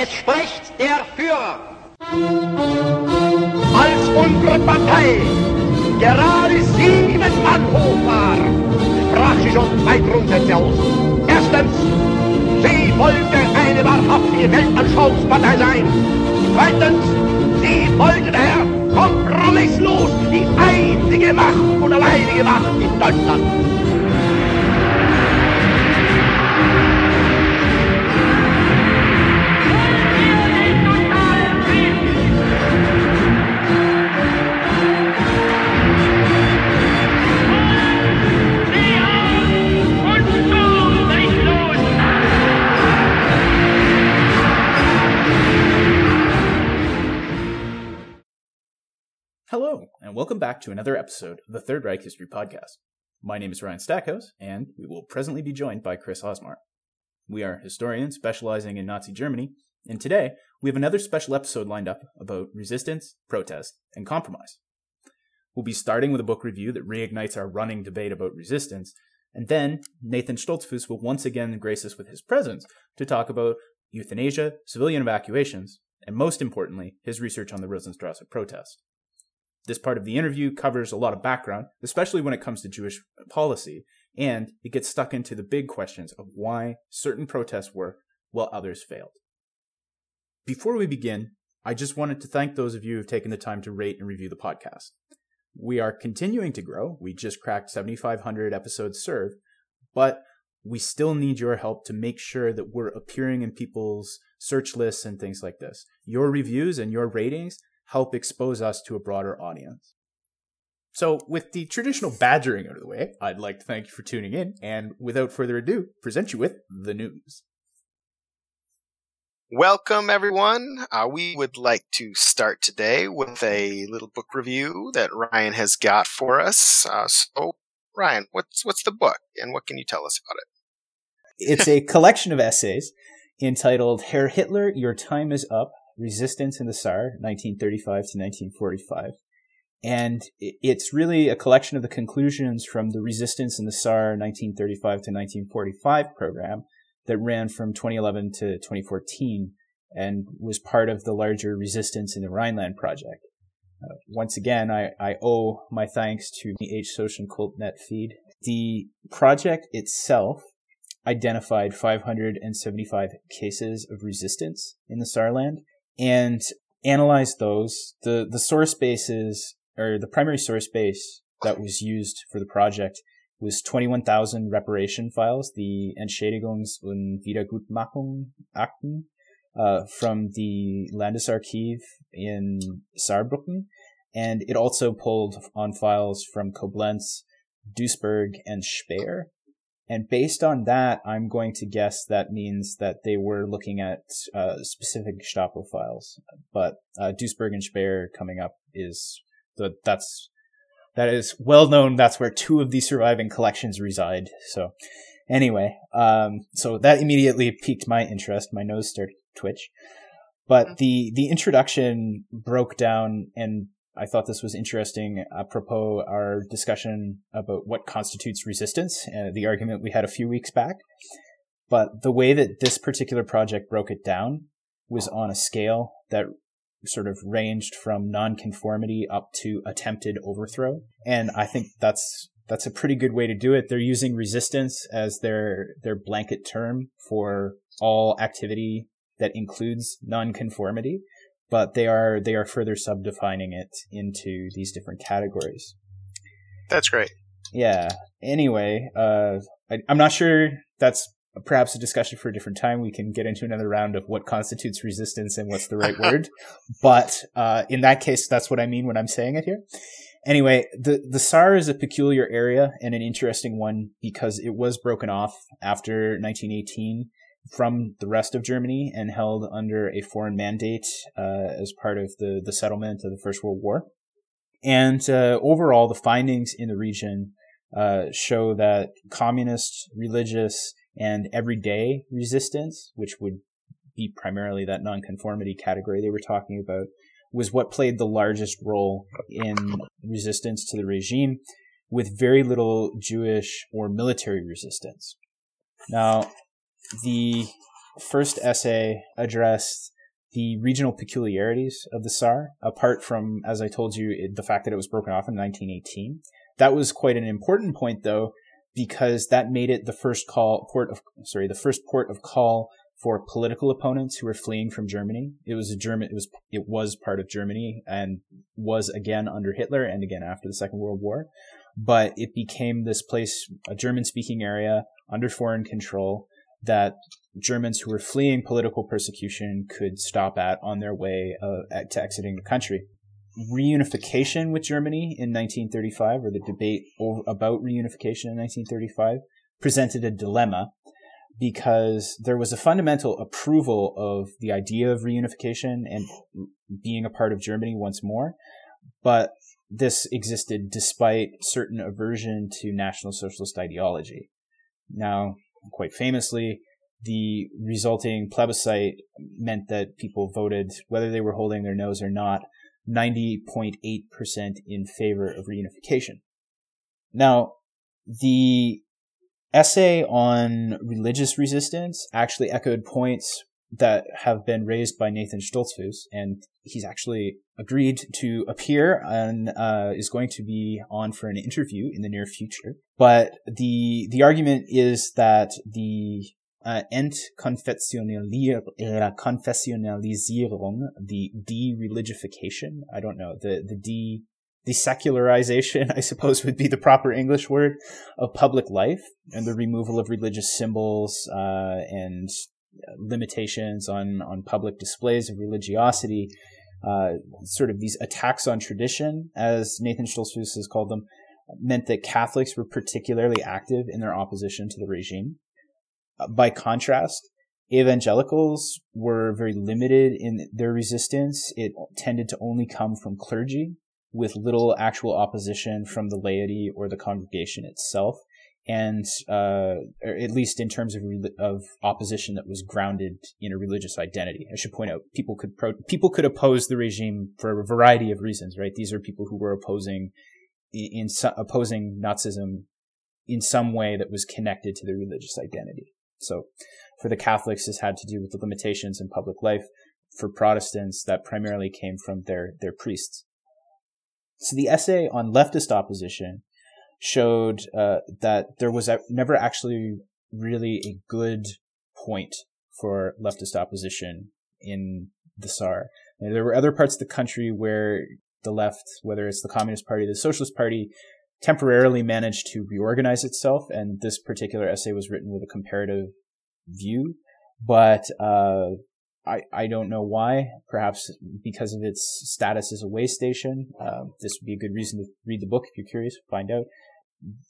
Es spricht der Führer. Als unsere Partei gerade sieben Mann war, sprach sie schon zwei Grundsätze aus. Erstens, sie wollte eine wahrhaftige Weltanschauungspartei sein. Zweitens, sie wollte daher kompromisslos die einzige Macht und alleinige Macht in Deutschland. Hello, and welcome back to another episode of the Third Reich History Podcast. My name is Ryan Stackhouse, and we will presently be joined by Chris Osmar. We are historians specializing in Nazi Germany, and today we have another special episode lined up about resistance, protest, and compromise. We'll be starting with a book review that reignites our running debate about resistance, and then Nathan Stoltzfus will once again grace us with his presence to talk about euthanasia, civilian evacuations, and most importantly, his research on the Rosenstrasse protest. This part of the interview covers a lot of background, especially when it comes to Jewish policy, and it gets stuck into the big questions of why certain protests worked while others failed. Before we begin, I just wanted to thank those of you who have taken the time to rate and review the podcast. We are continuing to grow. We just cracked 7,500 episodes served, but we still need your help to make sure that we're appearing in people's search lists and things like this. Your reviews and your ratings help expose us to a broader audience. So, with the traditional badgering out of the way, I'd like to thank you for tuning in, and without further ado, present you with the news. Welcome, everyone. Uh, we would like to start today with a little book review that Ryan has got for us. Uh, so, Ryan, what's what's the book, and what can you tell us about it? It's a collection of essays entitled "Herr Hitler, Your Time Is Up: Resistance in the Saar, 1935 to 1945." And it's really a collection of the conclusions from the Resistance in the Saar 1935 to 1945 program that ran from 2011 to 2014 and was part of the larger Resistance in the Rhineland project. Uh, once again, I, I owe my thanks to the H Social Cult Net feed. The project itself identified 575 cases of resistance in the Saarland and analyze those. The, the source bases, or the primary source base that was used for the project was 21,000 reparation files, the Entschädigungs- und Wiedergutmachung Akten, uh, from the Landesarchiv in Saarbrücken. And it also pulled on files from Koblenz, Duisburg, and Speyer. And based on that, I'm going to guess that means that they were looking at uh, specific Gestapo files. But uh, Duisburg and Speyer coming up is the that's that is well known. That's where two of the surviving collections reside. So, anyway, um, so that immediately piqued my interest. My nose started to twitch. But the the introduction broke down, and I thought this was interesting. Apropos our discussion about what constitutes resistance, uh, the argument we had a few weeks back. But the way that this particular project broke it down was on a scale that sort of ranged from nonconformity up to attempted overthrow. And I think that's that's a pretty good way to do it. They're using resistance as their their blanket term for all activity that includes nonconformity, but they are they are further subdefining it into these different categories. That's great. Yeah. Anyway, uh, I, I'm not sure that's perhaps a discussion for a different time. We can get into another round of what constitutes resistance and what's the right word. But uh, in that case, that's what I mean when I'm saying it here. Anyway, the the Saar is a peculiar area and an interesting one because it was broken off after 1918 from the rest of Germany and held under a foreign mandate uh, as part of the the settlement of the First World War. And uh, overall, the findings in the region uh, show that communist, religious, and everyday resistance, which would be primarily that nonconformity category they were talking about, was what played the largest role in resistance to the regime, with very little Jewish or military resistance. Now, the first essay addressed the regional peculiarities of the Saar, apart from, as I told you, the fact that it was broken off in 1918. That was quite an important point, though, because that made it the first call port of sorry the first port of call for political opponents who were fleeing from Germany. It was a German. It was it was part of Germany and was again under Hitler and again after the Second World War. But it became this place, a German-speaking area under foreign control that Germans who were fleeing political persecution could stop at on their way uh, to exiting the country reunification with Germany in 1935, or the debate about reunification in 1935, presented a dilemma because there was a fundamental approval of the idea of reunification and being a part of Germany once more, but this existed despite certain aversion to National Socialist ideology. Now, quite famously, the resulting plebiscite meant that people voted, whether they were holding their nose or not, 90.8% in favor of reunification. Now, the essay on religious resistance actually echoed points that have been raised by Nathan Stoltzfus, and he's actually agreed to appear and uh, is going to be on for an interview in the near future. But the the argument is that the uh, Entkonfessionalisierung, the de-religification. I don't know the the de the secularization, I suppose, would be the proper English word of public life and the removal of religious symbols uh, and limitations on on public displays of religiosity. Uh, sort of these attacks on tradition, as Nathan Stoltzfus has called them, meant that Catholics were particularly active in their opposition to the regime by contrast, evangelicals were very limited in their resistance. It tended to only come from clergy with little actual opposition from the laity or the congregation itself. And, uh, at least in terms of, of opposition that was grounded in a religious identity. I should point out, people could pro- people could oppose the regime for a variety of reasons, right? These are people who were opposing, in, in opposing Nazism in some way that was connected to their religious identity. So for the Catholics, this had to do with the limitations in public life. For Protestants, that primarily came from their, their priests. So the essay on leftist opposition showed uh, that there was never actually really a good point for leftist opposition in the. And there were other parts of the country where the left, whether it's the Communist Party, the Socialist Party, temporarily managed to reorganize itself, and this particular essay was written with a comparative view. But uh, I I don't know why. Perhaps because of its status as a way station. Uh, this would be a good reason to read the book if you're curious. Find out.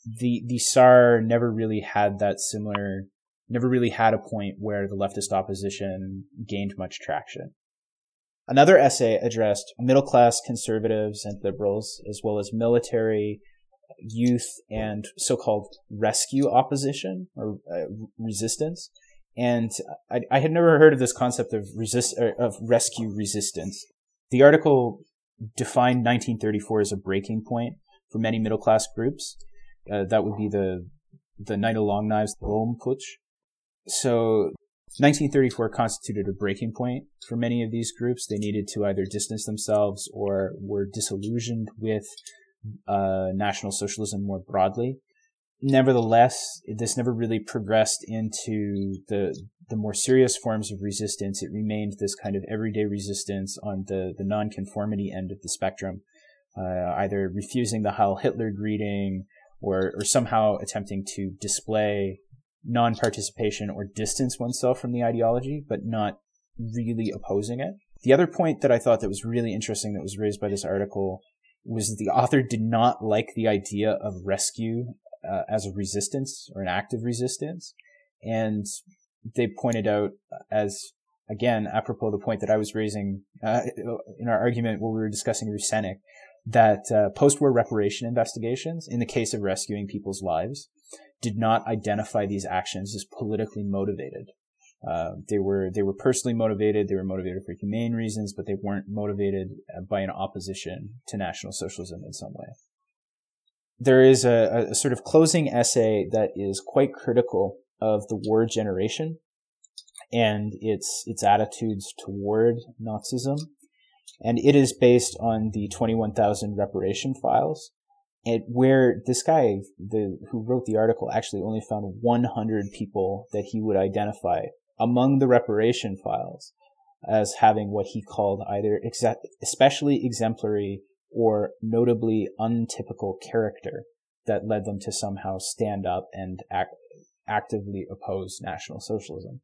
The the Saar never really had that similar. Never really had a point where the leftist opposition gained much traction. Another essay addressed middle class conservatives and liberals, as well as military youth and so-called rescue opposition or uh, resistance. And I, I, had never heard of this concept of resist of rescue resistance. The article defined 1934 as a breaking point for many middle class groups. Uh, that would be the the Night of Long Knives, the Röhmputsch. So 1934 constituted a breaking point for many of these groups. They needed to either distance themselves or were disillusioned with uh, National Socialism more broadly. Nevertheless, this never really progressed into the the more serious forms of resistance. It remained this kind of everyday resistance on the the nonconformity end of the spectrum, uh, either refusing the Heil Hitler greeting or or somehow attempting to display non-participation or distance oneself from the ideology, but not really opposing it. The other point that I thought that was really interesting that was raised by this article was that the author did not like the idea of rescue uh, as a resistance or an active resistance. And they pointed out as, again, apropos the point that I was raising uh, in our argument when we were discussing Rusenik, that uh, post-war reparation investigations, in the case of rescuing people's lives, did not identify these actions as politically motivated. Uh, they were they were personally motivated. They were motivated for humane reasons, but they weren't motivated uh, by an opposition to National Socialism in some way. There is a, a sort of closing essay that is quite critical of the war generation, and its its attitudes toward Nazism. And it is based on the 21,000 reparation files, and where this guy, the who wrote the article, actually only found 100 people that he would identify among the reparation files as having what he called either especially exemplary or notably untypical character that led them to somehow stand up and act, actively oppose National Socialism.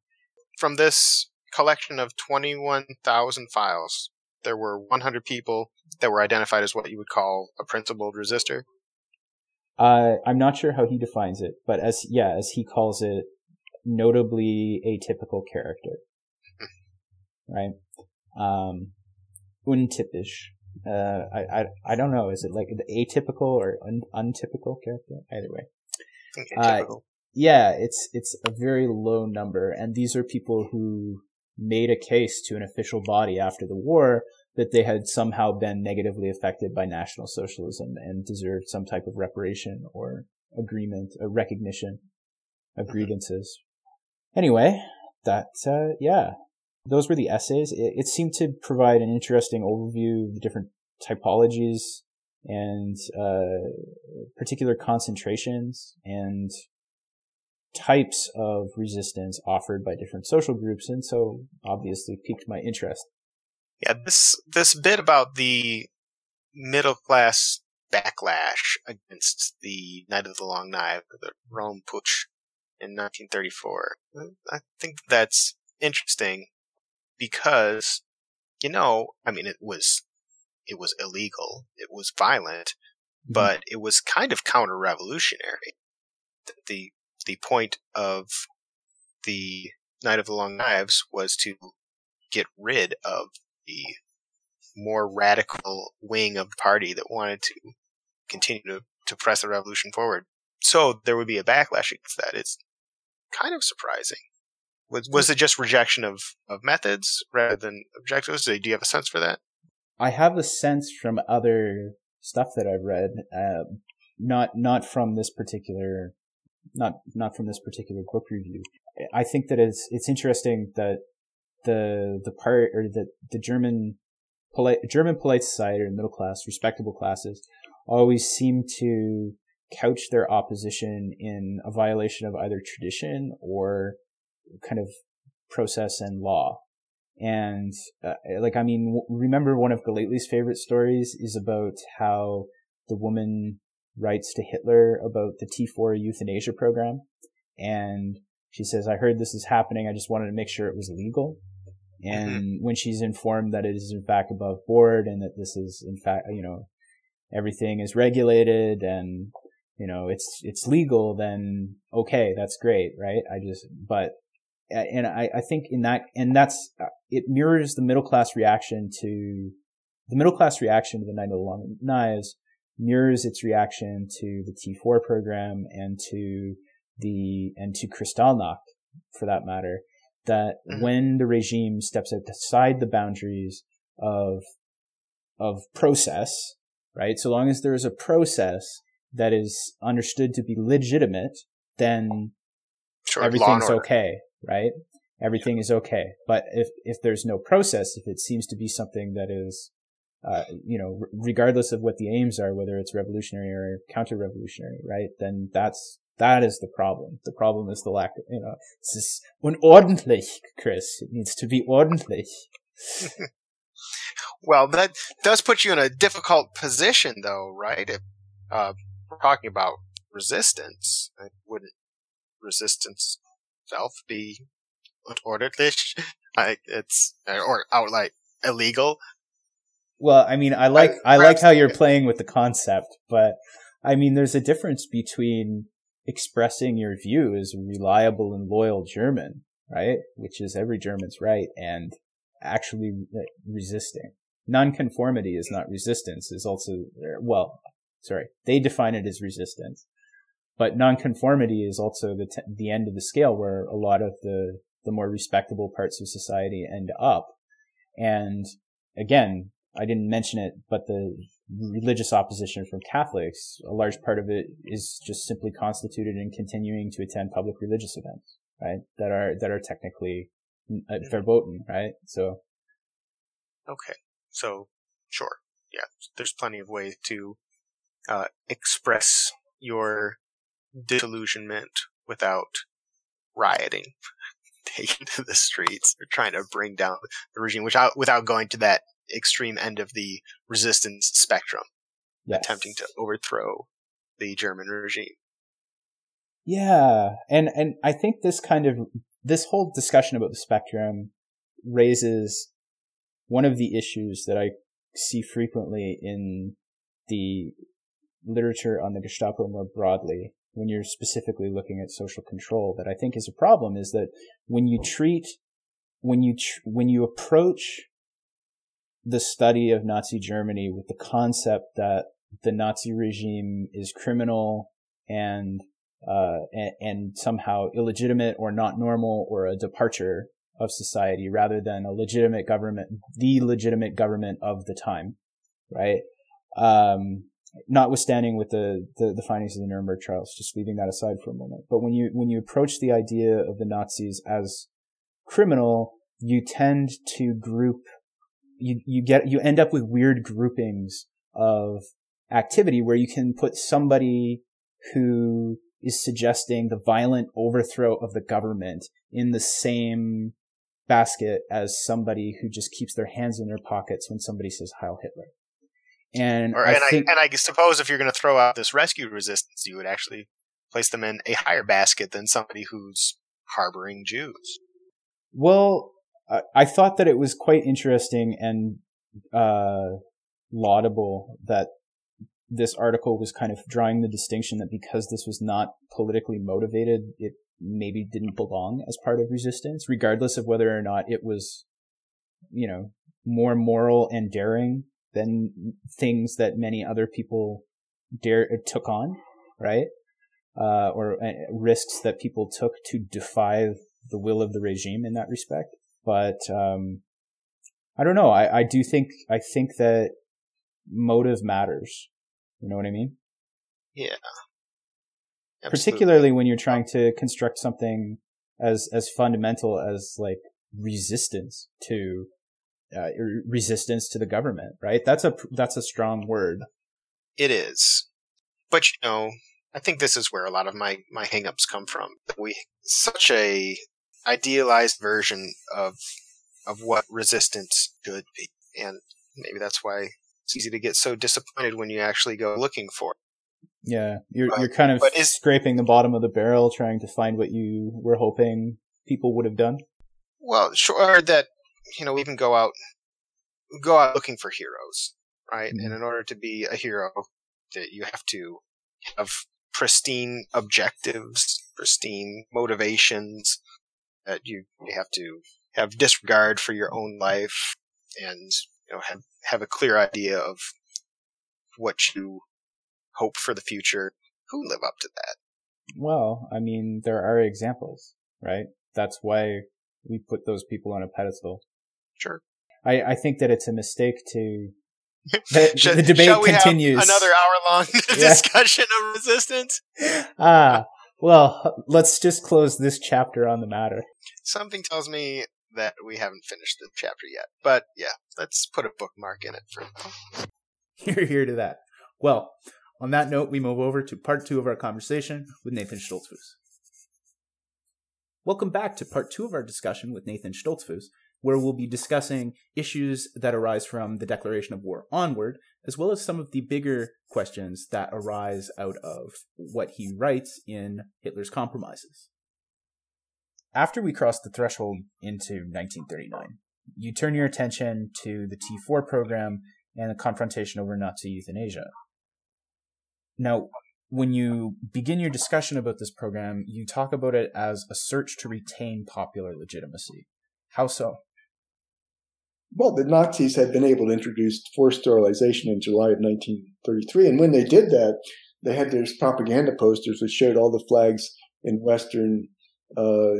From this collection of 21,000 files, there were 100 people that were identified as what you would call a principled resistor. Uh, I'm not sure how he defines it, but as yeah, as he calls it, notably atypical character, right? Um, untypisch. Uh, I, I I don't know. Is it like the atypical or un- untypical character? Either way. Uh, yeah, it's it's a very low number, and these are people who made a case to an official body after the war that they had somehow been negatively affected by National Socialism and deserved some type of reparation or agreement, a recognition of grievances. Anyway, that, uh, yeah, those were the essays. It, it, seemed to provide an interesting overview of the different typologies and, uh, particular concentrations and types of resistance offered by different social groups, and so obviously piqued my interest. Yeah, this this bit about the middle class backlash against the Night of the Long Knife, the Röhm Putsch in 1934. I think that's interesting because, you know, I mean, it was it was illegal, it was violent, mm-hmm. but it was kind of counter-revolutionary. The the point of the Night of the Long Knives was to get rid of the more radical wing of the party that wanted to continue to, to press the revolution forward. So there would be a backlash against that. It's kind of surprising. Was was it just rejection of, of methods rather than objectives? Do you have a sense for that? I have a sense from other stuff that I've read, uh, not not from this particular not not from this particular book review. I think that it's it's interesting that the the part or the the German polite German polite society or middle class respectable classes always seem to couch their opposition in a violation of either tradition or kind of process and law. And uh, like I mean, remember one of Gellately's favorite stories is about how the woman writes to Hitler about the T4 euthanasia program. And she says, I heard this is happening. I just wanted to make sure it was legal. And mm-hmm. when she's informed that it is in fact above board and that this is in fact, you know, everything is regulated and, you know, it's, it's legal, then okay, that's great, right? I just, but, and I, I think in that, and that's, it mirrors the middle class reaction to, the middle class reaction to the Night of the Long Knives mirrors its reaction to the T4 program and to the, and to Kristallnacht, for that matter, that mm-hmm. when the regime steps outside the boundaries of, of process, right? So long as there is a process that is understood to be legitimate, then sure, everything's okay, right? Everything yeah. is okay. But if, if there's no process, if it seems to be something that is uh, you know, regardless of what the aims are, whether it's revolutionary or counter-revolutionary, right? Then that's that is the problem. The problem is the lack of, you know, this is unordentlich, Chris. It needs to be ordentlich. well, that does put you in a difficult position, though, right? If uh, we're talking about resistance, wouldn't resistance itself be unordentlich? Like it's or outright illegal? Well, I mean, I like I, I like how you're playing with the concept, but I mean, there's a difference between expressing your view as a reliable and loyal German, right, which is every German's right, and actually resisting. Nonconformity is not resistance; is also er, well, sorry, they define it as resistance, but nonconformity is also the t- the end of the scale where a lot of the the more respectable parts of society end up, and again, I didn't mention it, but the religious opposition from Catholics, a large part of it is just simply constituted in continuing to attend public religious events, right? That are, that are technically at verboten, right? So. Okay. So, sure. Yeah. There's plenty of ways to, uh, express your disillusionment without rioting, taking to the streets, or trying to bring down the regime, without, without going to that extreme end of the resistance spectrum, yes. attempting to overthrow the German regime. Yeah, and and I think this kind of this whole discussion about the spectrum raises one of the issues that I see frequently in the literature on the Gestapo more broadly when you're specifically looking at social control that I think is a problem is that when you treat when you tr- when you approach the study of Nazi Germany with the concept that the Nazi regime is criminal and uh, and, and, somehow illegitimate or not normal or a departure of society rather than a legitimate government, the legitimate government of the time, right? Um, notwithstanding with the, the, the findings of the Nuremberg trials, just leaving that aside for a moment. But when you, when you approach the idea of the Nazis as criminal, you tend to group, you, you get, you end up with weird groupings of activity where you can put somebody who is suggesting the violent overthrow of the government in the same basket as somebody who just keeps their hands in their pockets when somebody says Heil Hitler. And or, I and, think, I, and I suppose if you're going to throw out this rescue resistance, you would actually place them in a higher basket than somebody who's harboring Jews. Well, I, I thought that it was quite interesting and uh, laudable that this article was kind of drawing the distinction that because this was not politically motivated, it maybe didn't belong as part of resistance, regardless of whether or not it was, you know, more moral and daring than things that many other people dare took on, right? Uh, or uh, risks that people took to defy the will of the regime in that respect. But um, I don't know. I, I do think I think that motive matters. You know what I mean? Yeah. Absolutely. Particularly when you're trying to construct something as as fundamental as like resistance to uh, resistance to the government, right? That's a that's a strong word. It is, but you know, I think this is where a lot of my my hangups come from. We such a idealized version of of what resistance could be, and maybe that's why it's easy to get so disappointed when you actually go looking for it. Yeah, you're but, you're kind of is, scraping the bottom of the barrel, trying to find what you were hoping people would have done. Well, sure that you know we can go out go out looking for heroes, right? Mm-hmm. And in order to be a hero, that you have to have pristine objectives, pristine motivations. That you you have to have disregard for your own life, and you know have have a clear idea of what you hope for the future. Who live up to that? Well, I mean, there are examples, right? That's why we put those people on a pedestal. Sure. I, I think that it's a mistake to. The, the debate continues. another hour long discussion of resistance. Ah, well, let's just close this chapter on the matter. Something tells me that we haven't finished the chapter yet. But yeah, let's put a bookmark in it for. now. You're here to that. Well, on that note, we move over to part two of our conversation with Nathan Stoltzfus. Welcome back to part two of our discussion with Nathan Stoltzfus, where we'll be discussing issues that arise from the declaration of war onward, as well as some of the bigger questions that arise out of what he writes in Hitler's Compromises. After we cross the threshold into 1939, you turn your attention to the T4 program and the confrontation over Nazi euthanasia. Now, when you begin your discussion about this program, you talk about it as a search to retain popular legitimacy. How so? Well, the Nazis had been able to introduce forced sterilization in July of 1933, and when they did that, they had those propaganda posters that showed all the flags in Western uh,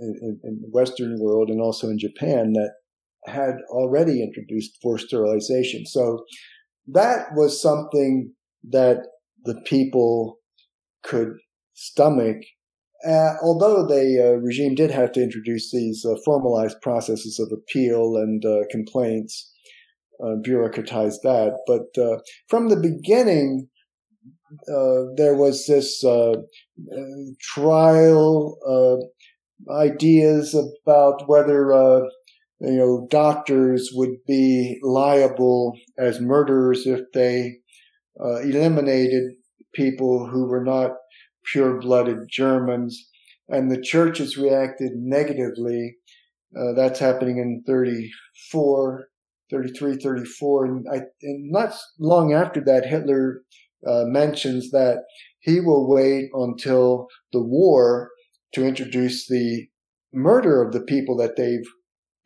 in, in, the Western world and also in Japan that had already introduced forced sterilization. So that was something that the people could stomach uh, although the uh, regime did have to introduce these uh, formalized processes of appeal and uh, complaints, uh, bureaucratize that, but uh, from the beginning, there was this trial ideas about whether you know doctors would be liable as murderers if they eliminated people who were not pure blooded Germans. And the church has reacted negatively. Uh, that's happening in 34, 33, 34. And, I, and not long after that, Hitler uh, mentions that he will wait until the war to introduce the murder of the people that they've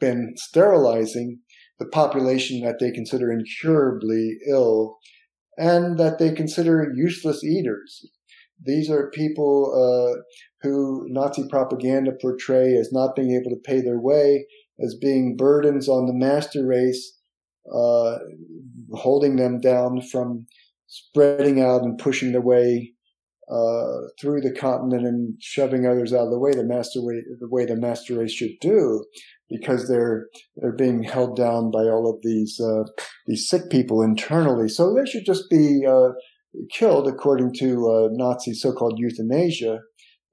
been sterilizing, the population that they consider incurably ill, and that they consider useless eaters. These are people uh, who Nazi propaganda portray as not being able to pay their way, as being burdens on the master race, uh, holding them down from spreading out and pushing their way uh, through the continent and shoving others out of the way the master way the way the master race should do because they're they're being held down by all of these uh, these sick people internally so they should just be uh, killed according to uh, Nazi so-called euthanasia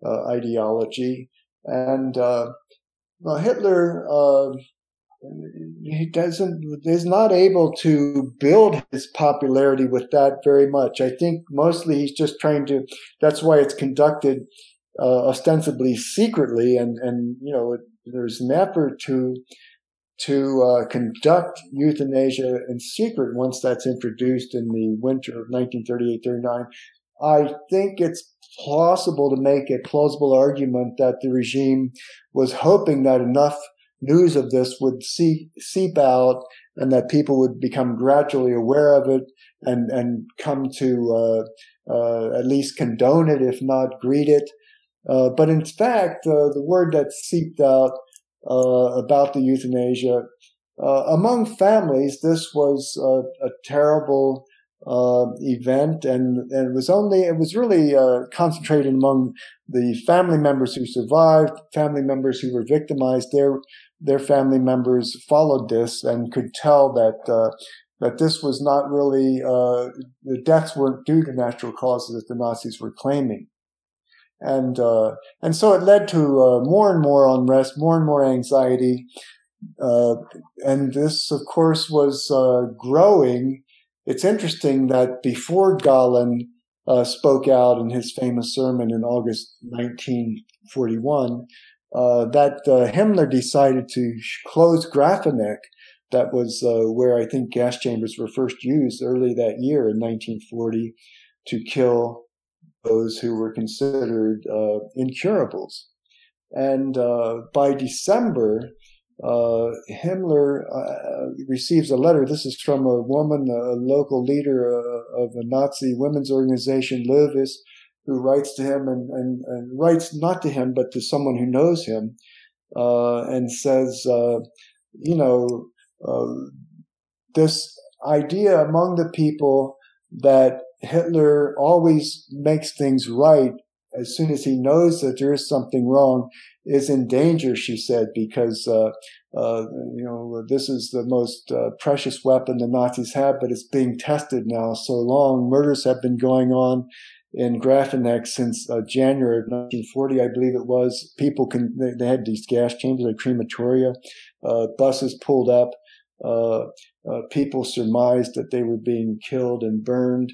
uh, ideology. And well, Hitler uh, he doesn't is not able to build his popularity with that very much. I think mostly he's just trying to. That's why it's conducted uh, ostensibly secretly, and and you know there's an effort to to uh, conduct euthanasia in secret once that's introduced in the winter of 1938-39. I think it's possible to make a plausible argument that the regime was hoping that enough news of this would see, seep out and that people would become gradually aware of it and, and come to uh, uh, at least condone it, if not greet it. Uh, but in fact, uh, the word that seeped out uh, about the euthanasia. Uh, among families, this was a, terrible event, and, and, it was only it was really concentrated among the family members who survived, family members who were victimized. Their their family members followed this and could tell that uh, that this was not really uh, the deaths weren't due to natural causes that the Nazis were claiming and uh, and so it led to uh, more and more unrest, more and more anxiety, uh, and this, of course, was uh, growing. It's interesting that before Galen uh, spoke out in his famous sermon in August 1941, uh, that Himmler decided to close Grafeneck. That was where I think gas chambers were first used early that year in 1940 to kill those who were considered uh, incurables. And uh, by December, uh, Himmler uh, receives a letter. This is from a woman, a local leader uh, of a Nazi women's organization, Löwis, who writes to him and, and, and, writes not to him, but to someone who knows him, uh, and says, you know, this idea among the people that Hitler always makes things right as soon as he knows that there is something wrong is in danger, she said, because, uh, uh, you know, this is the most uh, precious weapon the Nazis have, but it's being tested now so long. Murders have been going on in Grafeneck since uh, January of 1940, I believe it was. People can, they, they had these gas chambers, like crematoria, uh, buses pulled up. Uh, people surmised that they were being killed and burned.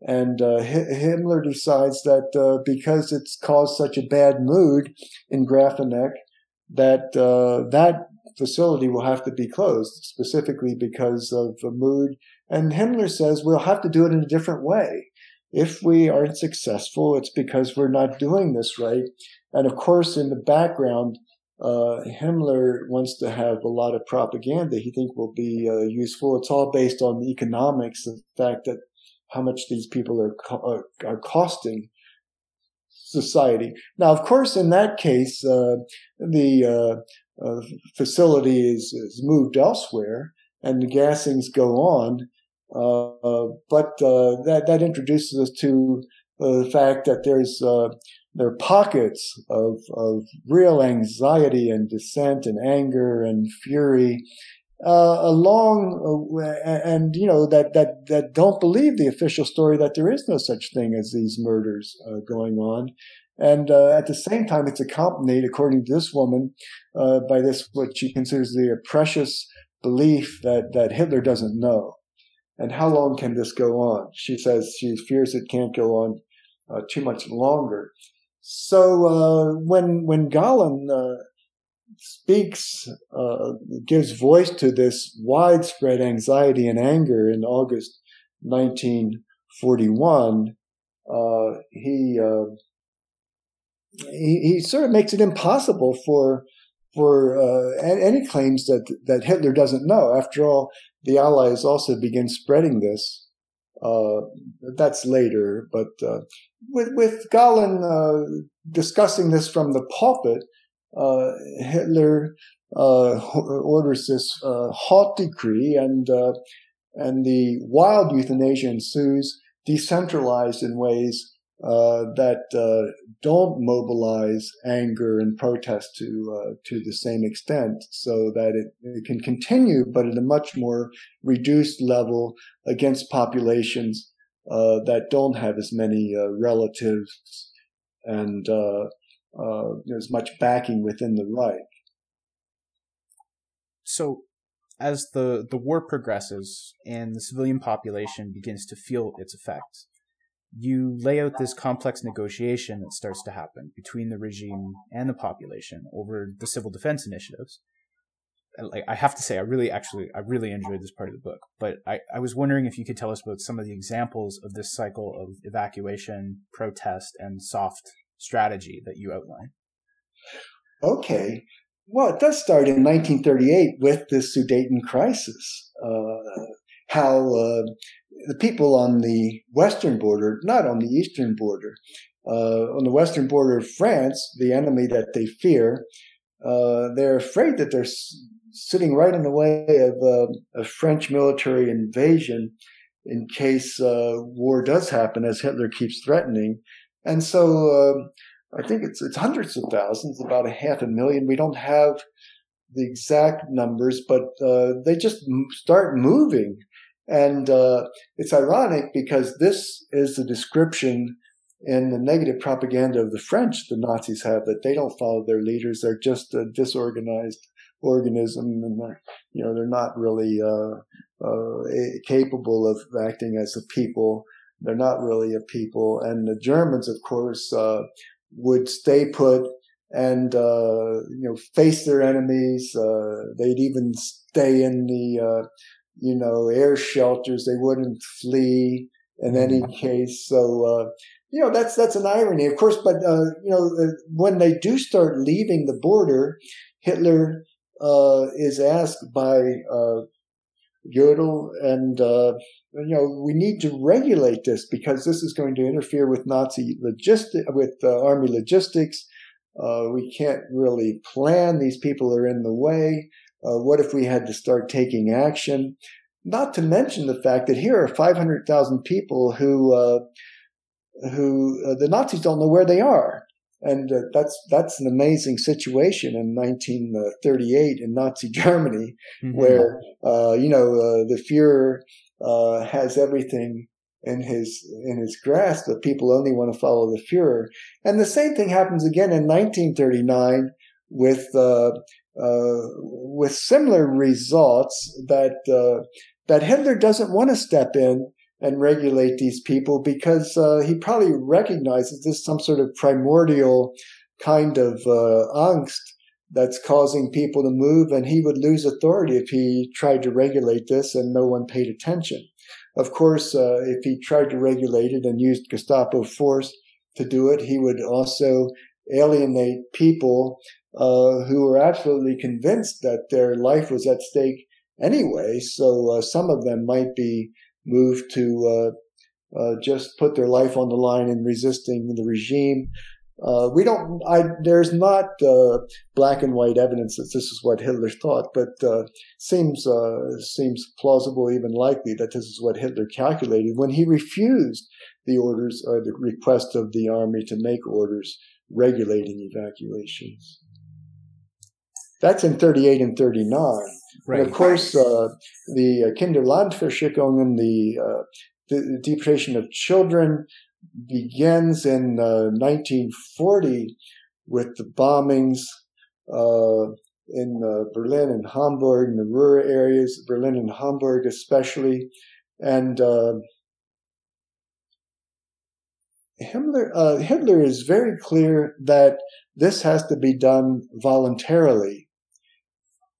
And uh, Himmler decides that uh, because it's caused such a bad mood in Grafeneck, that uh, that facility will have to be closed, specifically because of the mood. And Himmler says we'll have to do it in a different way. If we aren't successful, it's because we're not doing this right. And of course, in the background, uh, Himmler wants to have a lot of propaganda he think will be uh, useful. It's all based on the economics, the fact that how much these people are, co- uh, are costing society. Now, of course, in that case, uh, the uh, uh, facility is, is, moved elsewhere and the gassings go on. Uh, but uh, that, that introduces us to the fact that there's there are pockets of, of real anxiety and dissent and anger and fury uh, along uh, and you know that that that don't believe the official story that there is no such thing as these murders uh, going on. And uh, at the same time it's accompanied according to this woman uh, by this what she considers the precious belief that that Hitler doesn't know and how long can this go on she says she fears it can't go on uh, too much longer so when when Galen speaks, uh, gives voice to this widespread anxiety and anger in August 1941. Uh, he, uh, he, he sort of makes it impossible for for uh, any claims that that Hitler doesn't know. After all, the Allies also begin spreading this. Uh, that's later, but uh, with with Galen discussing this from the pulpit, uh, Hitler uh, orders this uh, halt decree, and and the wild euthanasia ensues, decentralized in ways uh, that uh, don't mobilize anger and protest to uh, to the same extent, so that it, it, can continue, but at a much more reduced level against populations that don't have as many relatives and uh, there's much backing within the Reich. So, as the, the war progresses and the civilian population begins to feel its effects, you lay out this complex negotiation that starts to happen between the regime and the population over the civil defense initiatives. I have to say, I really actually I really enjoyed this part of the book. But I, I was wondering if you could tell us about some of the examples of this cycle of evacuation, protest, and soft strategy that you outline. Okay. Well, it does start in 1938 with the Sudeten crisis. Uh, how uh, the people on the western border, not on the eastern border, uh, on the western border of France, the enemy that they fear, uh, they're afraid that they're s- sitting right in the way of uh, a French military invasion in case uh, war does happen, as Hitler keeps threatening. And so um, I think it's it's hundreds of thousands, about a half a million. We don't have the exact numbers, but uh, they just start moving. And uh, it's ironic because this is the description in the negative propaganda of the French the Nazis have that they don't follow their leaders. They're just a disorganized organism and they're, you know, they're not really uh, uh capable of acting as a people. They're not really a people. And the Germans, of course, uh, would stay put and, uh, you know, face their enemies. Uh, they'd even stay in the, uh, you know, air shelters. They wouldn't flee in any mm-hmm. case. So, uh, you know, that's, that's an irony, of course. But, uh, you know, when they do start leaving the border, Hitler, is asked by, Jodl and you know, we need to regulate this because this is going to interfere with Nazi logistic, with uh, army logistics. Uh, we can't really plan. These people are in the way. Uh, what if we had to start taking action? Not to mention the fact that here are 500,000 people who, uh, who uh, the Nazis don't know where they are. And uh, that's that's an amazing situation in 1938 in Nazi Germany, mm-hmm. where you know the Führer uh, has everything in his in his grasp, but people only want to follow the Führer. And the same thing happens again in 1939 with uh, uh, with similar results that uh, that Hitler doesn't want to step in and regulate these people because uh, he probably recognizes this some sort of primordial kind of uh, angst that's causing people to move, and he would lose authority if he tried to regulate this and no one paid attention. Of course, uh, if he tried to regulate it and used Gestapo force to do it, he would also alienate people uh, who were absolutely convinced that their life was at stake anyway. So uh, some of them might be moved to uh, uh, just put their life on the line in resisting the regime. Uh, we don't. I, there's not black and white evidence that this is what Hitler thought, but seems seems plausible, even likely, that this is what Hitler calculated when he refused the orders or the request of the army to make orders regulating evacuations. That's in 38 and 39. Right. And of course, uh, the uh, Kinderlandverschickung, the, uh, the deportation of children, begins in 1940 uh, with the bombings uh, in uh, Berlin and Hamburg, in the Ruhr areas, Berlin and Hamburg especially. And Himmler, uh, Hitler is very clear that this has to be done voluntarily.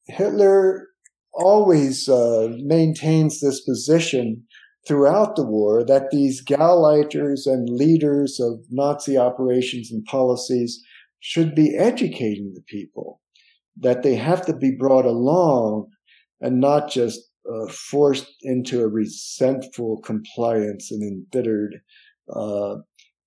Hitler always uh, maintains this position throughout the war that these Gauleiters and leaders of Nazi operations and policies should be educating the people, that they have to be brought along and not just uh, forced into a resentful compliance and embittered uh,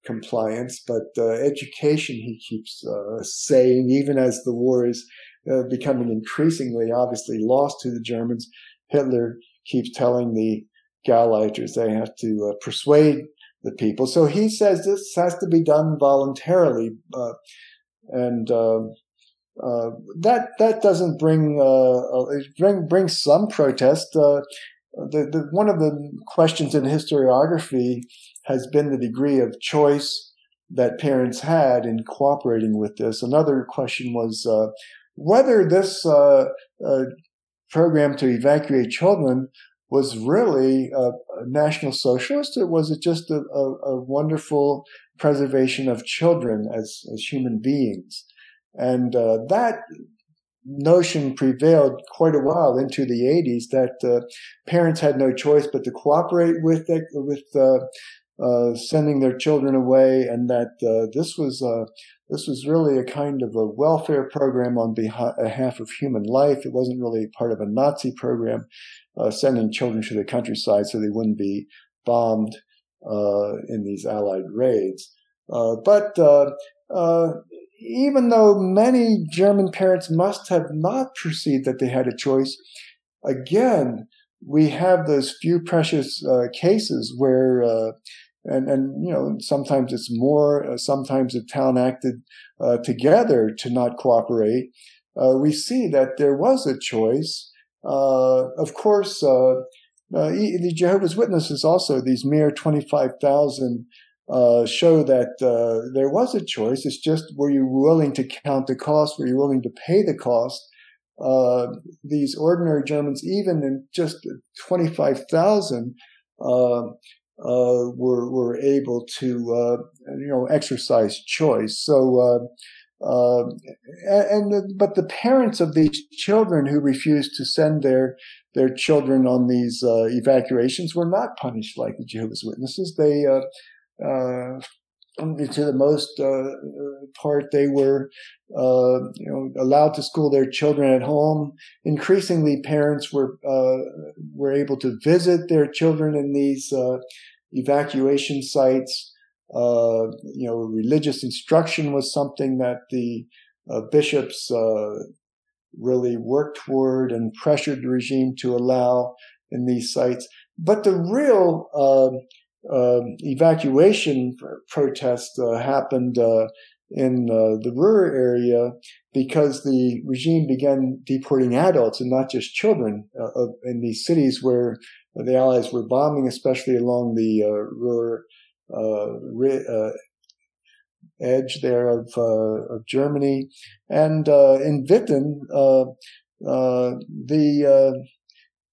compliance, but uh, education, he keeps uh, saying, even as the war is uh, becoming increasingly obviously lost to the Germans, Hitler keeps telling the Gauleiters they have to uh, persuade the people. So he says this has to be done voluntarily, uh, and uh, that that doesn't bring bring bring some protest. The, the, one of the questions in historiography has been the degree of choice that parents had in cooperating with this. Another question was uh, whether this uh, uh, program to evacuate children was really a, a, national socialist, or was it just a, a, a wonderful preservation of children as, as human beings? And uh, that notion prevailed quite a while into the 80s that uh, parents had no choice but to cooperate with the, with uh, uh, sending their children away, and that uh, this was uh, this was really a kind of a welfare program on behalf of human life. It wasn't really part of a Nazi program, uh, sending children to the countryside so they wouldn't be bombed uh, in these Allied raids. but even though many German parents must have not perceived that they had a choice, again, we have those few precious uh, cases where uh, and and you know sometimes it's more uh, sometimes the town acted uh, together to not cooperate. Uh, we see that there was a choice. Uh, of course uh, uh, the jehovah's witnesses also these mere 25000 show that there was a choice. It's just were you willing to count the cost? Were you willing to pay the cost? These ordinary germans even in just 25000 uh, were were able to uh, you know exercise choice. So. Uh, uh and, but the parents of these children who refused to send their their children on these uh, evacuations were not punished like the Jehovah's Witnesses. They uh, to the most uh, part, they were uh, you know allowed to school their children at home. Increasingly, parents were uh, were able to visit their children in these evacuation sites. Uh, you know, religious instruction was something that the uh, bishops uh, really worked toward and pressured the regime to allow in these sites. But the real um, evacuation protest uh, happened uh, in uh, the Ruhr area because the regime began deporting adults and not just children in these cities where the Allies were bombing, especially along the uh, Ruhr uh, uh, edge there of, uh, of Germany. And uh, in Witten, the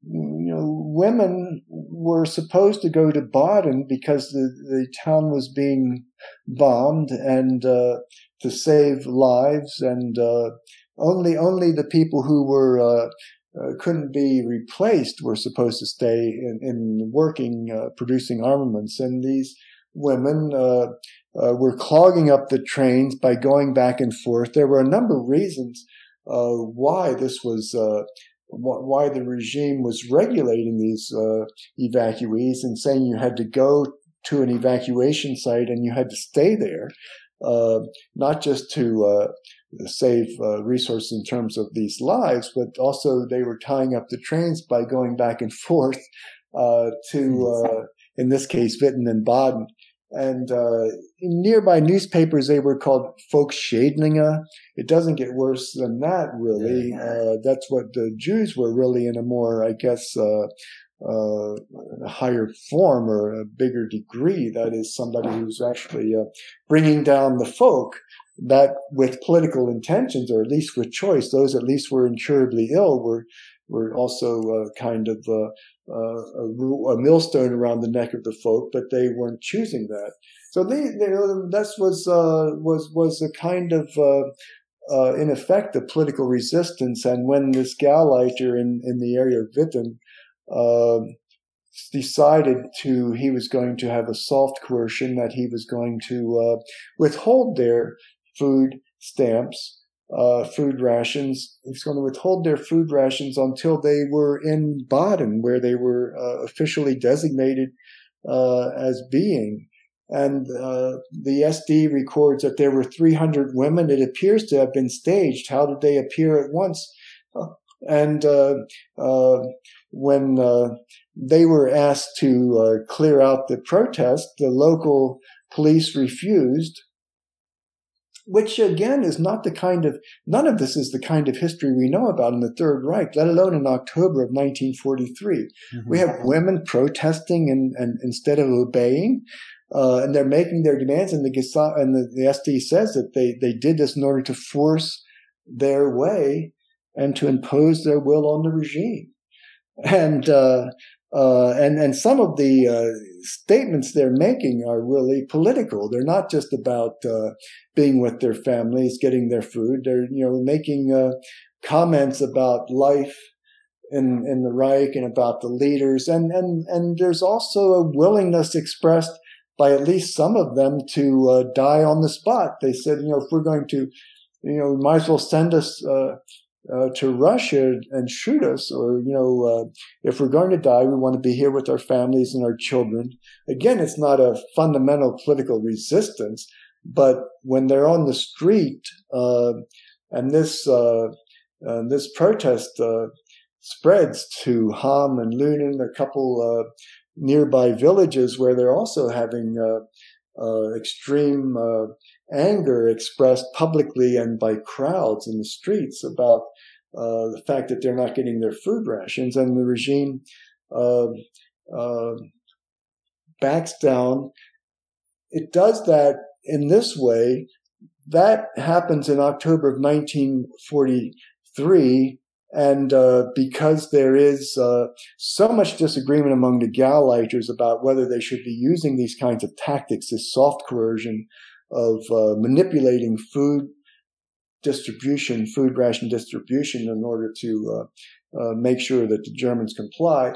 you know, women were supposed to go to Baden because the, the town was being bombed and uh, to save lives, and uh, only only the people who were uh, uh, couldn't be replaced were supposed to stay in, in working, uh, producing armaments. And these women uh, were clogging up the trains by going back and forth. There were a number of reasons why this was. Uh, why the regime was regulating these evacuees and saying you had to go to an evacuation site and you had to stay there. uh, not just to uh, save uh, resources in terms of these lives, but also they were tying up the trains by going back and forth uh, to, uh, in this case, Witten and Baden. And uh, in nearby newspapers, they were called Volksschädlinge. It doesn't get worse than that, really. that's what the Jews were really in a more, I guess, uh, a higher form or a bigger degree. That is somebody who's actually uh, bringing down the folk that with political intentions or at least with choice, those at least were incurably ill were, were also uh, kind of uh, uh, a, a, millstone around the neck of the folk, but they weren't choosing that. So they, they was, uh, was, was a kind of, in effect, a political resistance. And when this Gauleiter in, in the area of Witten uh, decided to he was going to have a soft coercion that he was going to uh, withhold their food stamps, uh, food rations. He was going to withhold their food rations until they were in Baden, where they were uh, officially designated uh, as being. And uh, the SD records that there were 300 women. It appears to have been staged. How did they appear at once? And uh, uh, when they were asked to clear out the protest, the local police refused. Which again is not the kind of, none of this is the kind of history we know about in the Third Reich, let alone in October of 1943. Mm-hmm. We have women protesting and, and instead of obeying. Uh, and they're making their demands, and the and the, the SD says that they they did this in order to force their way and to impose their will on the regime. And, uh, uh, and, and some of the uh, statements they're making are really political. They're not just about uh, being with their families, getting their food. They're, you know, making uh, comments about life in, in the Reich and about the leaders. And, and, and there's also a willingness expressed by at least some of them to uh, die on the spot. They said, you know, if we're going to, you know, might as well send us uh, uh, to Russia and shoot us, or you know, uh, if we're going to die, we want to be here with our families and our children. Again, it's not a fundamental political resistance, but when they're on the street uh, and this uh, uh, this protest uh, spreads to Hamm and Lünen, a couple nearby villages where they're also having extreme anger expressed publicly and by crowds in the streets about uh, the fact that they're not getting their food rations, and the regime uh, uh, backs down. It does that in this way. That happens in October of 1943. And uh, because there is uh, so much disagreement among the Gauleiters about whether they should be using these kinds of tactics, this soft coercion of uh, manipulating food distribution, food ration distribution, in order to uh, uh, make sure that the Germans comply.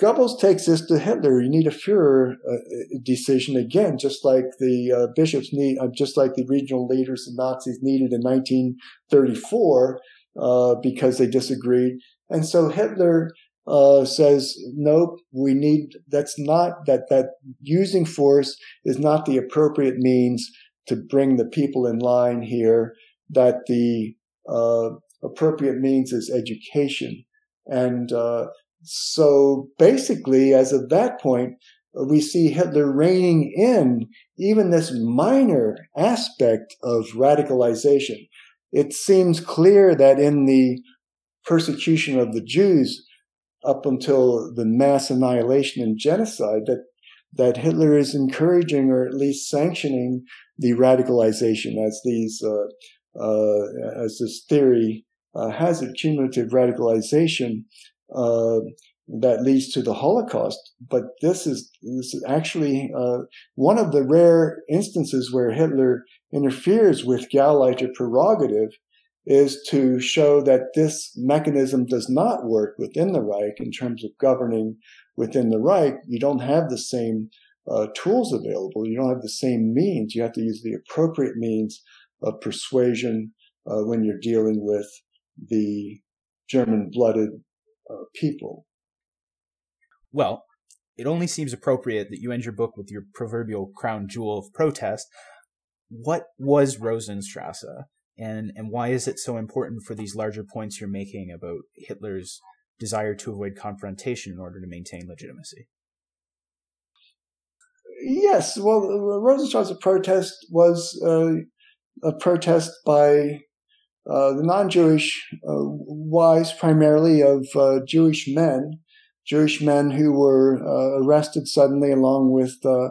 Goebbels takes this to Hitler. You need a Führer uh, decision again, just like the uh, bishops need, uh, just like the regional leaders and Nazis needed in 1934 uh, because they disagreed. And so Hitler uh, says, nope, we need, that's not, that, that using force is not the appropriate means to bring the people in line here that the uh, appropriate means is education. And uh, so basically, as of that point, we see Hitler reining in even this minor aspect of radicalization. It seems clear that in the persecution of the Jews up until the mass annihilation and genocide, that that Hitler is encouraging or at least sanctioning the radicalization as these uh, uh, as this theory uh, has a cumulative radicalization uh, that leads to the Holocaust. But this is this is actually one of the rare instances where Hitler interferes with Gauleiter prerogative is to show that this mechanism does not work within the Reich in terms of governing within the Reich. You don't have the same uh, tools available. You don't have the same means. You have to use the appropriate means of persuasion uh, when you're dealing with the German blooded uh, people. Well, it only seems appropriate that you end your book with your proverbial crown jewel of protest. what was Rosenstrasse, and and why is it so important for these larger points you're making about Hitler's desire to avoid confrontation in order to maintain legitimacy? Yes, well, the Rosenstrasse protest was uh, a protest by uh, the non-Jewish uh, wives, primarily of uh, Jewish men, Jewish men who were uh, arrested suddenly, along with uh,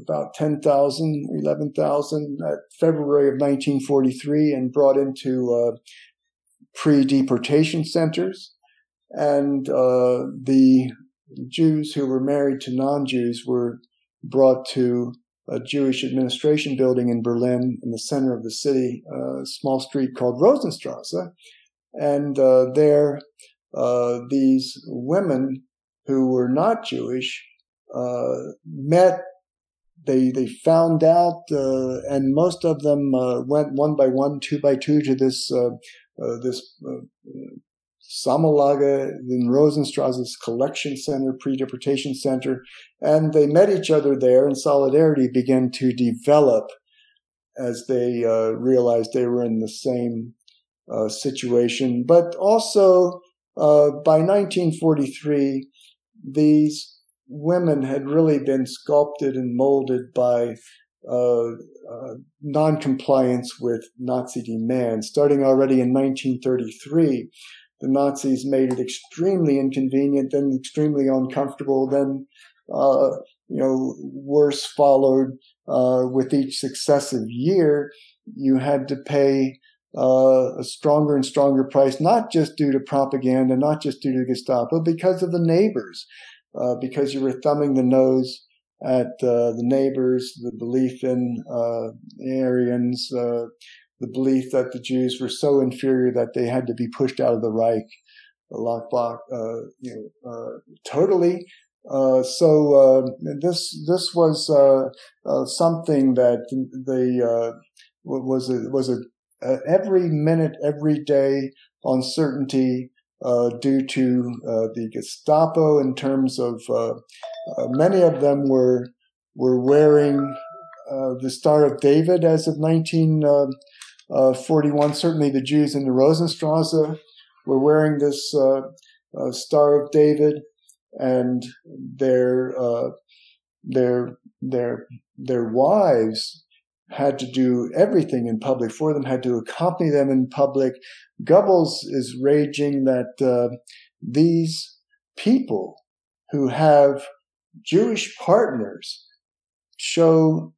about 10,000, 11,000 at February of 1943, and brought into pre-deportation centers. And the Jews who were married to non-Jews were brought to a Jewish administration building in Berlin in the center of the city, a small street called Rosenstrasse. And uh, there, uh, these women who were not Jewish uh, met. They they found out, uh, and most of them uh, went one by one, two by two, to this uh, this Sammellager in Rosenstrasse's collection center, pre-deportation center, and they met each other there and solidarity began to develop as they uh, realized they were in the same uh, situation. But also, uh, by 1943, these women had really been sculpted and molded by uh, uh, non-compliance with Nazi demands. Starting already in 1933, the Nazis made it extremely inconvenient, then extremely uncomfortable, then uh, you know worse followed uh, with each successive year. You had to pay uh, a stronger and stronger price, not just due to propaganda, not just due to Gestapo, because of the neighbors, uh, because you were thumbing the nose at uh, the neighbors, the belief in uh, Aryans, the belief that the Jews were so inferior that they had to be pushed out of the Reich, the Lockblock, uh, you know, uh, totally. Uh, so uh, this this was uh, uh, something that the was a, was a, every minute, every day uncertainty due to the Gestapo. In terms of many of them were were wearing the Star of David as of 19. 19- uh, 41. Certainly the Jews in the Rosenstrasse were wearing this uh, uh, Star of David, and their uh, their their their wives had to do everything in public for them, had to accompany them in public. Goebbels is raging that uh, these people who have Jewish partners show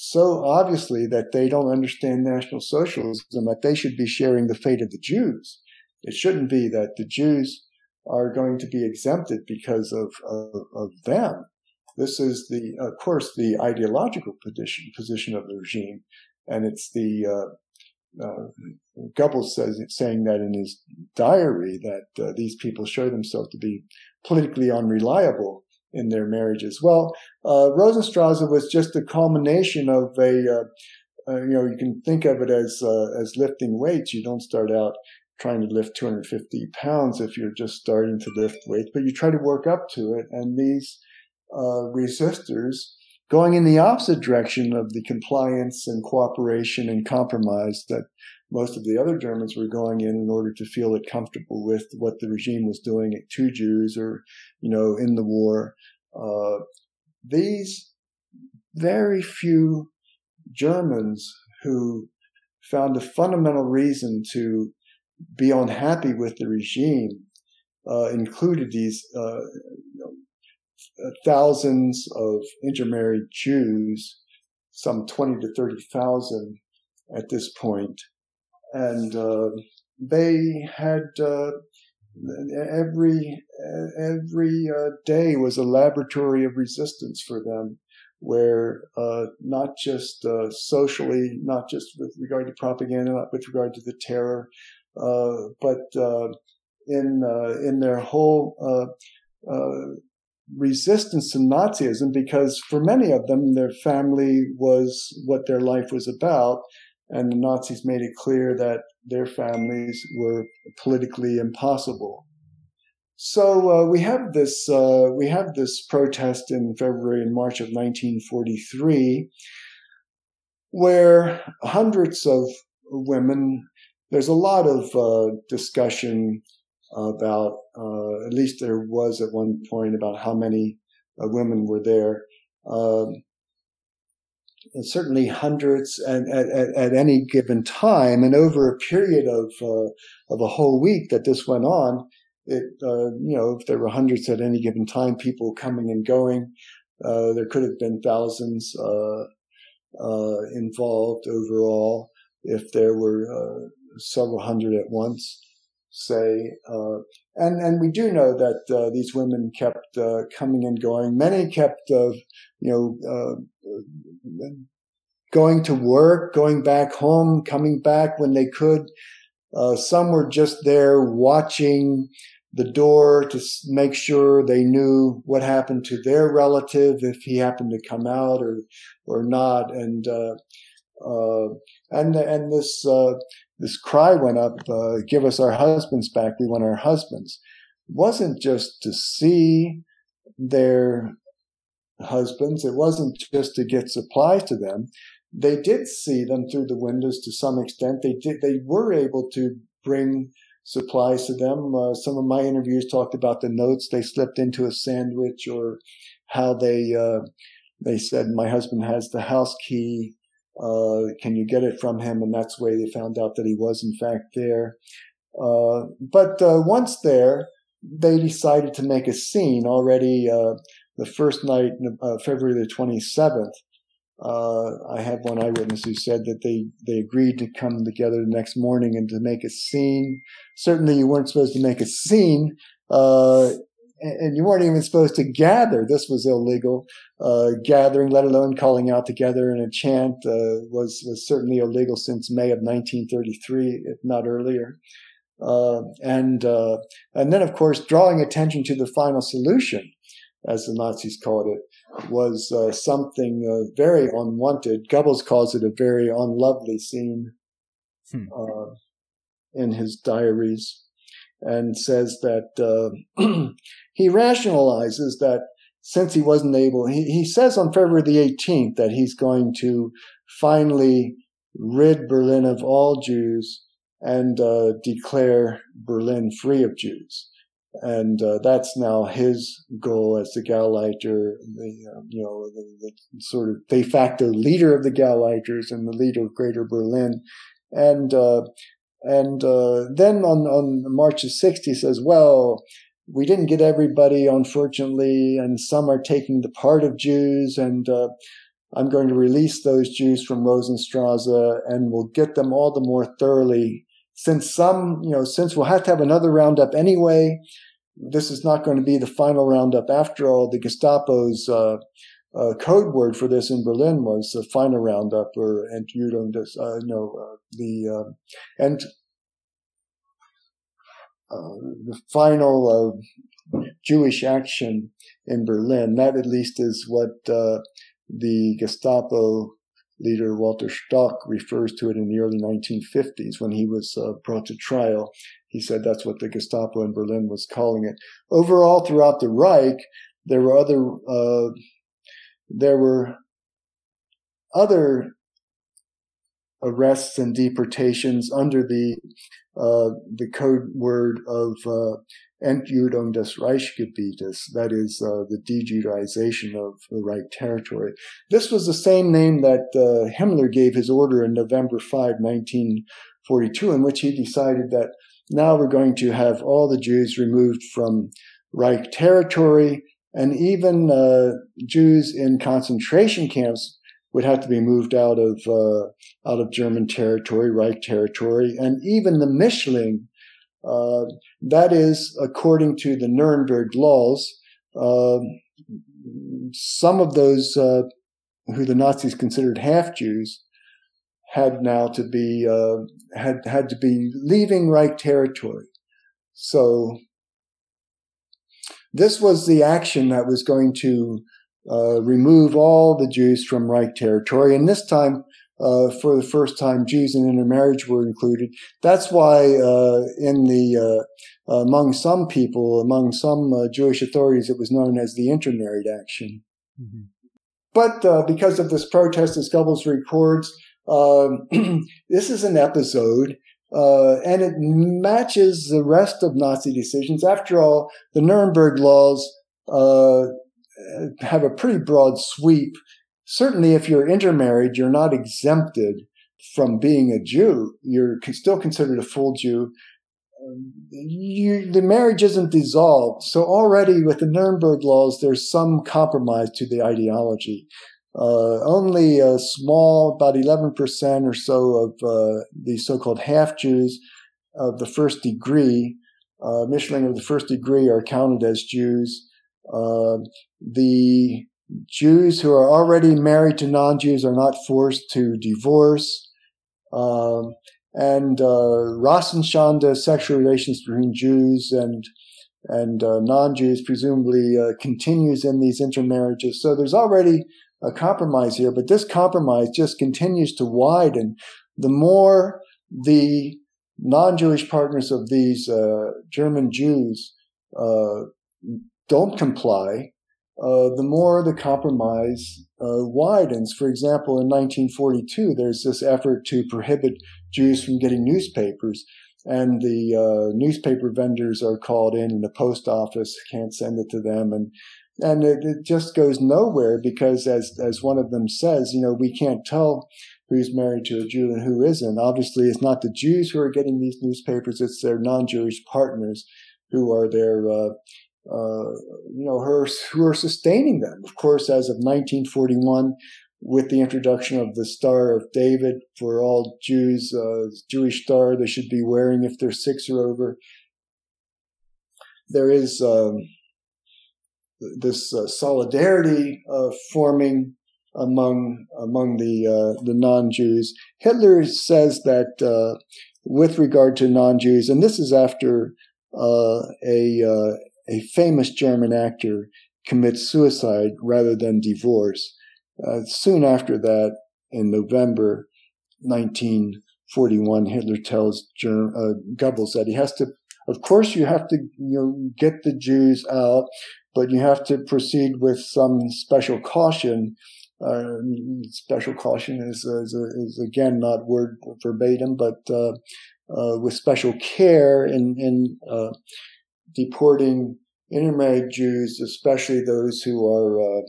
so obviously that they don't understand National Socialism, that they should be sharing the fate of the Jews. It shouldn't be that the Jews are going to be exempted because of, of, of them. This is the, of course, the ideological position, position of the regime. And it's the, uh, uh, Goebbels says, saying that in his diary that uh, these people show themselves to be politically unreliable in their marriages. Well, uh, Rosenstrasse was just a culmination of a, uh, uh, you know, you can think of it as uh, as lifting weights. You don't start out trying to lift 250 pounds if you're just starting to lift weights, but you try to work up to it. And these uh, resistors going in the opposite direction of the compliance and cooperation and compromise that most of the other Germans were going in in order to feel it comfortable with what the regime was doing to Jews or, you know, in the war. Uh, these very few Germans who found a fundamental reason to be unhappy with the regime uh, included these uh, you know, thousands of intermarried Jews, some 20 to 30,000 at this point, and uh, they had uh, every every uh, day was a laboratory of resistance for them, where uh, not just uh, socially, not just with regard to propaganda, not with regard to the terror, uh, but in in their whole resistance to Nazism because for many of them, their family was what their life was about and the Nazis made it clear that their families were politically impossible. So uh, we have this uh, we have this protest in February and March of 1943. where hundreds of women, there's a lot of uh, discussion about, uh, at least there was at one point about how many uh, women were there. Um, certainly hundreds at, at, at, any given time, and over a period of uh, of a whole week that this went on, it uh, you know if there were hundreds at any given time, people coming and going, uh, there could have been thousands uh, uh, involved overall. If there were uh, several hundred at once, say. Uh, and and we do know that uh, these women kept uh, coming and going. Many kept, you know, going to work, going back home, coming back when they could. some were just there watching the door to make sure they knew what happened to their relative if he happened to come out or or not and uh, uh, and and this uh, this cry went up uh, give us our husbands back we want our husbands wasn't just to see their husbands it wasn't just to get supplies to them they did see them through the windows to some extent they did they were able to bring supplies to them. Uh, some of my interviews talked about the notes they slipped into a sandwich or how they, uh, they said, my husband has the house key. Uh, can you get it from him? And that's way they found out that he was in fact there. Uh, but, uh, once there, they decided to make a scene already, uh, the first night, February the 27th. Uh, I have one eyewitness who said that they, they agreed to come together the next morning and to make a scene. Certainly, you weren't supposed to make a scene, uh, and you weren't even supposed to gather. This was illegal. Uh, gathering, let alone calling out together in a chant, uh, was was certainly illegal since May of 1933, if not earlier. Uh, and uh, and then, of course, drawing attention to the final solution, as the Nazis called it was uh, something uh, very unwanted. Goebbels calls it a very unlovely scene hmm. uh, in his diaries and says that uh, he rationalizes that since he wasn't able, he, he says on February the 18th that he's going to finally rid Berlin of all Jews and uh, declare Berlin free of Jews. And uh, that's now his goal as the Gauleiter, the uh, you know the, the, sort of de facto leader of the Gauleiters and the leader of Greater Berlin, and uh, and uh, then on on March the sixth he says, well. We didn't get everybody, unfortunately, and some are taking the part of Jews, and uh, I'm going to release those Jews from Rosenstrasse, and we'll get them all the more thoroughly since some, you know, since we'll have to have another roundup anyway, this is not going to be the final roundup. After all, the Gestapo's uh, uh, code word for this in Berlin was the final roundup, or Entjudung uh, no, uh, the uh, and uh, the final Jewish action in Berlin. That at least is what the Gestapo leader Walter Stock refers to it in the early 1950s when he was uh, brought to trial. He said that's what the Gestapo in Berlin was calling it. Overall, throughout the Reich, there were other uh, there were other arrests and deportations under the uh, the code word of uh, Entjudung des Reichsgebietes, that is uh, the de-Judaization of the Reich territory. This was the same name that uh, Himmler gave his order in November 5, 1942, in which he decided that now we're going to have all the Jews removed from Reich territory, and even uh, Jews in concentration camps would have to be moved out of uh, out of German territory, Reich territory, and even the Mischling uh, that is, according to the Nuremberg laws, uh, some of those uh, who the Nazis considered half Jews had now to be uh, had had to be leaving Reich territory. So this was the action that was going to uh, remove all the Jews from Reich territory, and this time uh, for the first time, Jews in intermarriage were included. That's why, uh, in the uh, among some people, among some uh, Jewish authorities, it was known as the intermarried action. Mm-hmm. but uh, because of this protest, as Goebbels records, um, this is an episode, uh, and it matches the rest of Nazi decisions. After all, the Nuremberg laws uh, have a pretty broad sweep. Certainly, if you're intermarried, you're not exempted from being a Jew. You're still considered a full Jew. You, the marriage isn't dissolved. So already with the Nuremberg laws, there's some compromise to the ideology. Uh, only a small, about 11% or so of uh, the so-called half Jews of the first degree, uh, Mischlinge of the first degree are counted as Jews. Uh, the Jews who are already married to non-Jews are not forced to divorce. Um, and uh, sexual relations between Jews and and uh, non-Jews presumably uh, continues in these intermarriages. So there's already a compromise here, but this compromise just continues to widen. The more the non-Jewish partners of these uh, German Jews uh, don't comply, uh, the more the compromise uh, widens. For example, in 1942, there's this effort to prohibit Jews from getting newspapers, and the uh, newspaper vendors are called in, and the post office can't send it to them, and and it, it, just goes nowhere because, as as one of them says, you know, we can't tell who's married to a Jew and who isn't. Obviously, it's not the Jews who are getting these newspapers; it's their non-Jewish partners who are their uh, uh, you know, her, who are sustaining them. Of course, as of 1941, with the introduction of the Star of David for all Jews, uh, Jewish star they should be wearing if they're six or over. There is um, this uh, solidarity uh, forming among among the uh, the non-Jews. Hitler says that uh, with regard to non-Jews, and this is after uh, a a famous German actor commits suicide rather than divorce. Uh, soon after that, in November 1941, Hitler tells Germ- uh, Goebbels that he has to, of course, you have to you know, get the Jews out, but you have to proceed with some special caution. Uh, special caution is, is, is, again not word verbatim, but uh, uh, with special care in, in uh, deporting intermarried Jews, especially those who are, uh,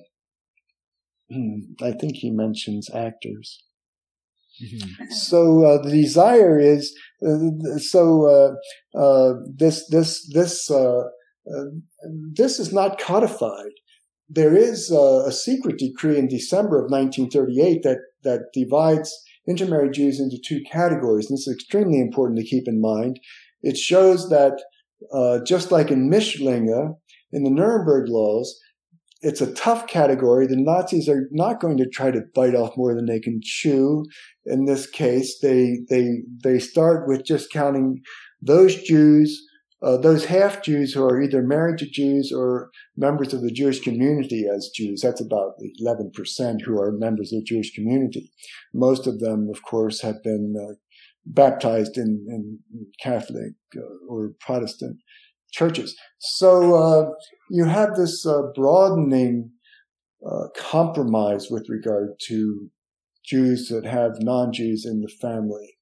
I think he mentions actors. Mm-hmm. So uh, the desire is uh, so uh, uh, this this this uh, this is not codified. There is a secret decree in December of 1938 that that divides intermarried Jews into two categories. And this is extremely important to keep in mind. It shows that uh, just like in Mischlinge, in the Nuremberg laws, it's a tough category. The Nazis are not going to try to bite off more than they can chew. In this case, they they they start with just counting those Jews, uh, those half Jews who are either married to Jews or members of the Jewish community as Jews. That's about 11% who are members of the Jewish community. Most of them, of course, have been uh, baptized in, in Catholic uh, or Protestant churches. So uh, you have this uh, broadening compromise with regard to Jews that have non-Jews in the family.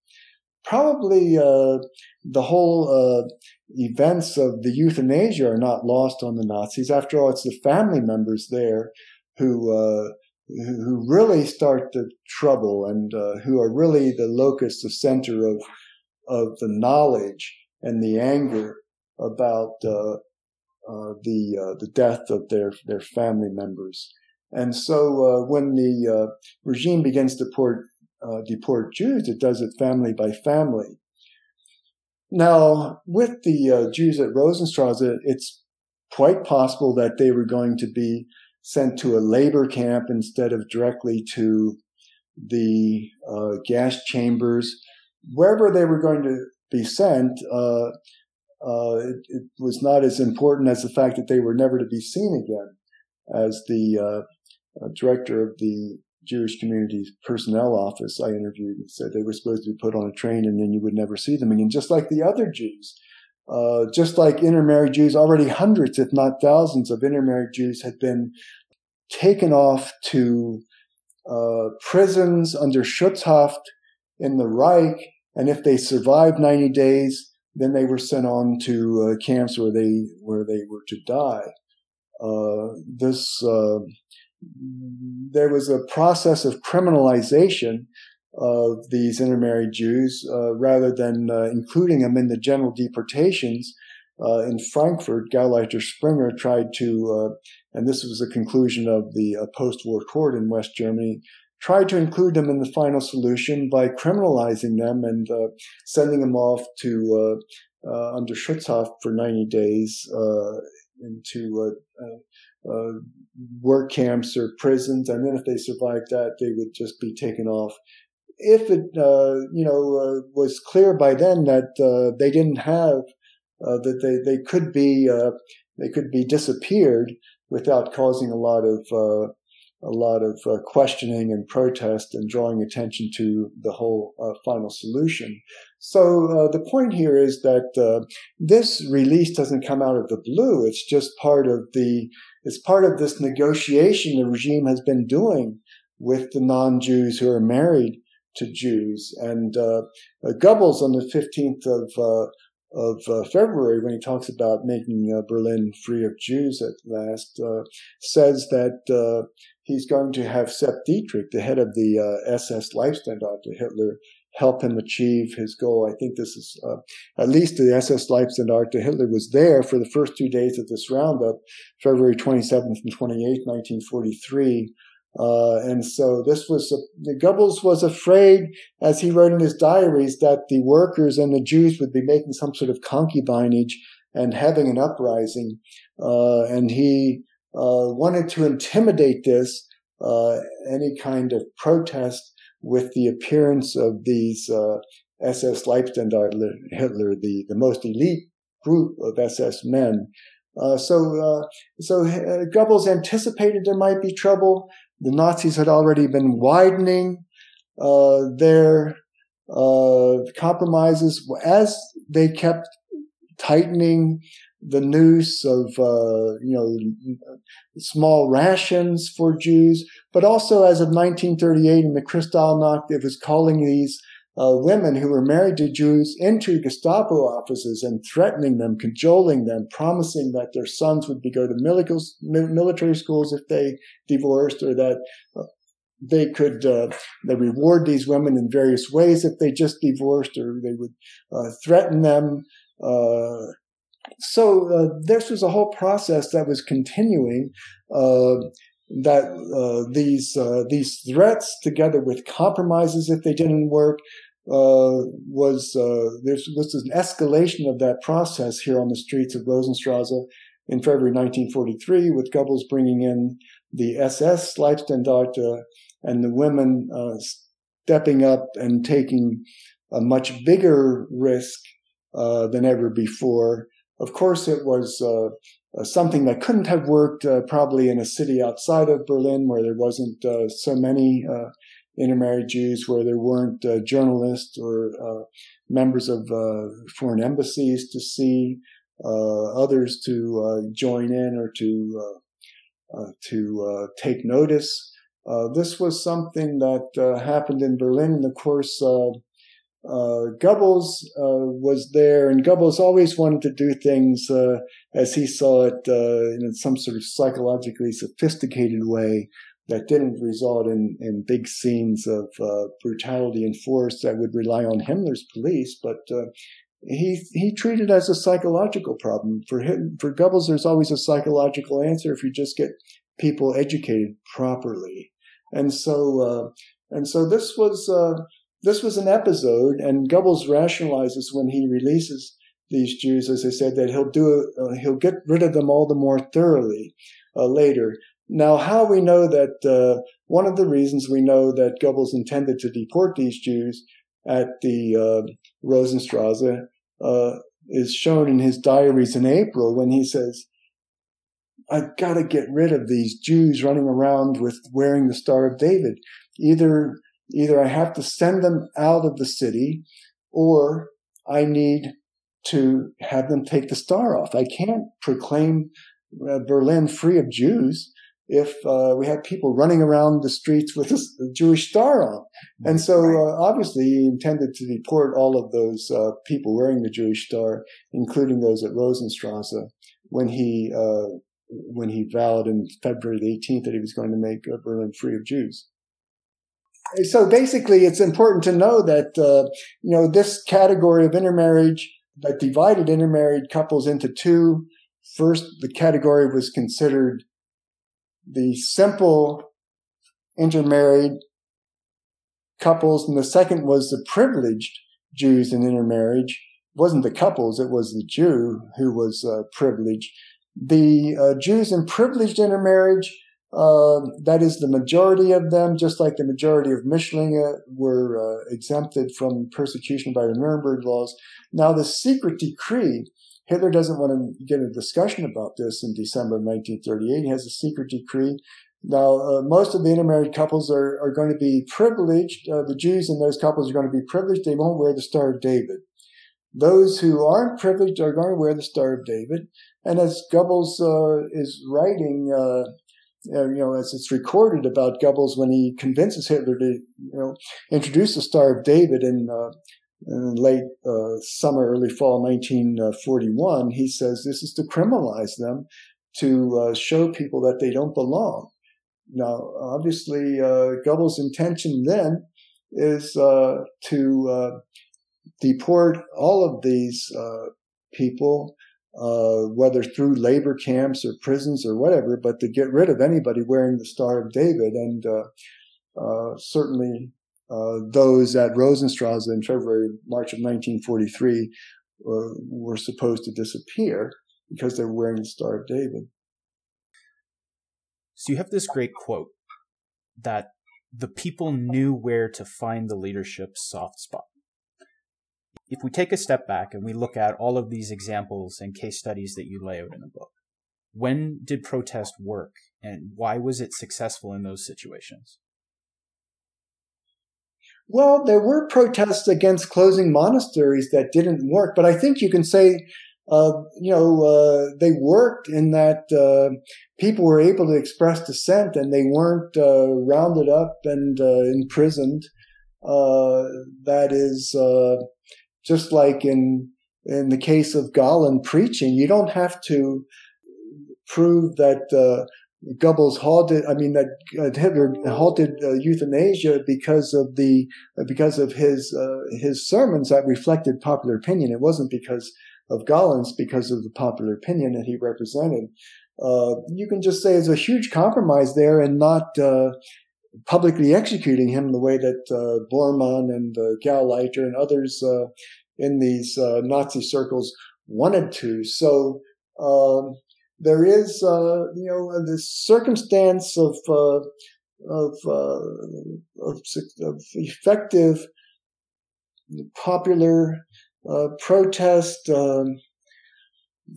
Probably uh, the whole uh, events of the euthanasia are not lost on the Nazis. After all, it's the family members there who who really start the trouble and uh, who are really the locus, the center of of the knowledge and the anger about uh, uh, the uh, the death of their their family members. And so uh, when the uh, regime begins to deport deport Jews, it does it family by family. Now, with the Jews at Rosenstrasse, it's quite possible that they were going to be sent to a labor camp instead of directly to the uh, gas chambers. Wherever they were going to be sent, uh, uh, it, it, was not as important as the fact that they were never to be seen again. As the uh, uh, director of the Jewish community's personnel office I interviewed and said they were supposed to be put on a train and then you would never see them again, just like the other Jews. Uh, just like intermarried Jews, already hundreds, if not thousands, of intermarried Jews had been taken off to uh, prisons under Schutzhaft in the Reich, and if they survived 90 days, then they were sent on to uh, camps where they where they were to die. Uh, this uh, there was a process of criminalization of these intermarried Jews uh, rather than uh, including them in the general deportations. Uh, in Frankfurt, Gauleiter Sprenger tried to, and this was a conclusion of the post-war court in West Germany, tried to include them in the final solution by criminalizing them and uh, sending them off to uh, uh, under Schutzhaft for 90 days into work camps or prisons, and then if they survived that, they would just be taken off. If it, you know, was clear by then that they didn't have that they they could be they could be disappeared without causing a lot of uh, a lot of uh, questioning and protest and drawing attention to the whole uh, final solution. So uh, the point here is that uh, this release doesn't come out of the blue. It's just part of the it's part of this negotiation the regime has been doing with the non-Jews who are married to Jews. And uh, uh, Goebbels on the 15th of of uh, February, when he talks about making uh, Berlin free of Jews at last, uh, says that he's going to have Sepp Dietrich, the head of the uh, SS Leibstandarte Hitler, help him achieve his goal. I think this is uh, at least the SS Leibstandarte Hitler was there for the first two days of this roundup, February 27th and 28th, 1943. Uh, and so this was, a, Goebbels was afraid, as he wrote in his diaries, that the workers and the Jews would be making some sort of concubinage and having an uprising. Uh, and he uh, wanted to intimidate this, uh, any kind of protest with the appearance of these SS uh, Leibstandarte Hitler, the, the most elite group of SS men. Uh, so, uh, so uh, Goebbels anticipated there might be trouble. The Nazis had already been widening their compromises as they kept tightening the noose of uh, you know small rations for Jews, but also as of 1938 in the Kristallnacht, it was calling these uh, women who were married to Jews into Gestapo offices and threatening them, cajoling them, promising that their sons would be go to military schools if they divorced, or that uh, they could uh, they reward these women in various ways if they just divorced, or they would uh, threaten them. Uh, so uh, this was a whole process that was continuing. Uh, that uh, these uh, these threats, together with compromises if they didn't work, uh, was uh, there was an escalation of that process here on the streets of Rosenstrasse in February 1943, with Goebbels bringing in the SS Leibstandarte and the women stepping up and taking a much bigger risk than ever before. Of course, it was uh, uh, Uh, something that couldn't have worked uh, probably in a city outside of Berlin where there wasn't uh, so many uh, intermarried Jews, where there weren't uh, journalists or uh, members of uh, foreign embassies to see, others to join in or to to take notice. this was something that happened in Berlin in the course uh, Goebbels uh, was there, and Goebbels always wanted to do things uh, as he saw it uh, in some sort of psychologically sophisticated way that didn't result in, in big scenes of uh, brutality and force that would rely on Himmler's police, but uh, he he treated it as a psychological problem. For him, for Goebbels, there's always a psychological answer if you just get people educated properly, and so and so this was this was an episode, and Goebbels rationalizes when he releases these Jews, as I said, that he'll do uh, he'll get rid of them all the more thoroughly uh, later. Now, how we know that uh, one of the reasons we know that Goebbels intended to deport these Jews at the uh, Rosenstrasse uh, is shown in his diaries in April when he says, "I've got to get rid of these Jews running around with wearing the Star of David." Either Either I have to send them out of the city or I need to have them take the star off. I can't proclaim uh, Berlin free of Jews if uh, we had people running around the streets with a Jewish star on. And so uh, obviously he intended to deport all of those uh, people wearing the Jewish star, including those at Rosenstrasse, when he uh, when he vowed in February the 18th that he was going to make Berlin free of Jews. So basically, it's important to know that uh, you know this category of intermarriage that divided intermarried couples into two. First, the category was considered the simple intermarried couples, and the second was the privileged Jews in intermarriage. It wasn't the couples; it was the Jew who was uh, privileged. The uh, Jews in privileged intermarriage, uh, that is the majority of them, just like the majority of Mischlinge were uh, exempted from persecution by the Nuremberg laws. Now, the secret decree Hitler doesn't want to get a discussion about this in December of 1938. He has a secret decree. Now, uh, most of the intermarried couples are, are going to be privileged. Uh, the Jews in those couples are going to be privileged. They won't wear the Star of David. Those who aren't privileged are going to wear the Star of David. And as Goebbels uh, is writing, uh, you know, as it's recorded about Goebbels when he convinces Hitler to, you know, introduce the Star of David in uh, in late uh, summer, early fall 1941, he says this is to criminalize them, to uh, show people that they don't belong. Now, obviously, uh, Goebbels' intention then is uh, to uh, deport all of these uh, whether through labor camps or prisons or whatever, but to get rid of anybody wearing the Star of David. And certainly uh, those at Rosenstrasse in February, March of 1943 uh, were supposed to disappear because they were wearing the Star of David. So you have this great quote that the people knew where to find the leadership's soft spot. If we take a step back and we look at all of these examples and case studies that you lay out in the book, when did protest work and why was it successful in those situations? Well, there were protests against closing monasteries that didn't work, but I think you can say, uh, you know, uh, they worked in that uh, people were able to express dissent and they weren't uh, rounded up and uh, imprisoned. Uh, that is just like in in the case of Galen preaching, you don't have to prove that Goebbels halted. I mean that uh, Hitler halted uh, euthanasia because of the uh, because of his uh, his sermons that reflected popular opinion. It wasn't because of Galen's, because of the popular opinion that he represented. Uh, you can just say it's a huge compromise there, and not uh, publicly executing him the way that Bormann and Gauleiter and others in these Nazi circles wanted to. So. Um, there is, uh, you know, this circumstance of uh, of, uh, of, of effective popular uh, protest. Um,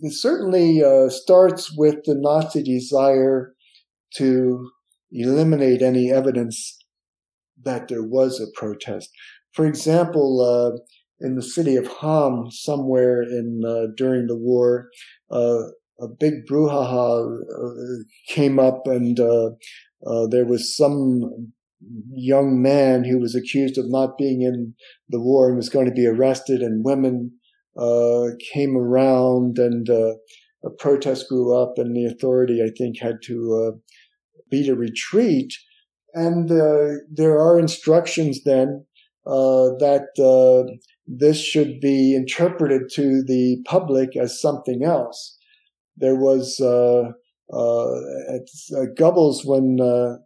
it certainly uh, starts with the Nazi desire to eliminate any evidence that there was a protest. For example, uh, in the city of Hamm, somewhere in during the war, a big brouhaha uh, came up, and uh, uh, there was some young man who was accused of not being in the war and was going to be arrested, and women uh, came around, and uh, a protest grew up, and the authority, I think, had to uh, beat a retreat. And there are instructions then that this should be interpreted to the public as something else there was uh, uh, at uh, Goebbels when uh,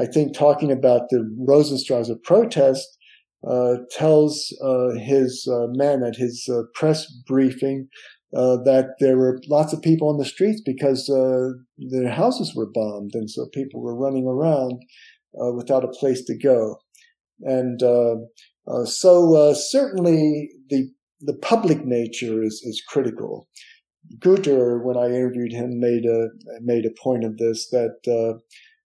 I think talking about the Rosenstrasse protest uh, tells uh, his men at his press briefing Uh, that there were lots of people on the streets because uh, their houses were bombed, and so people were running around uh, without a place to go, and so certainly the the public nature is is critical. Gutterer, when I interviewed him, made a made a point of this that uh,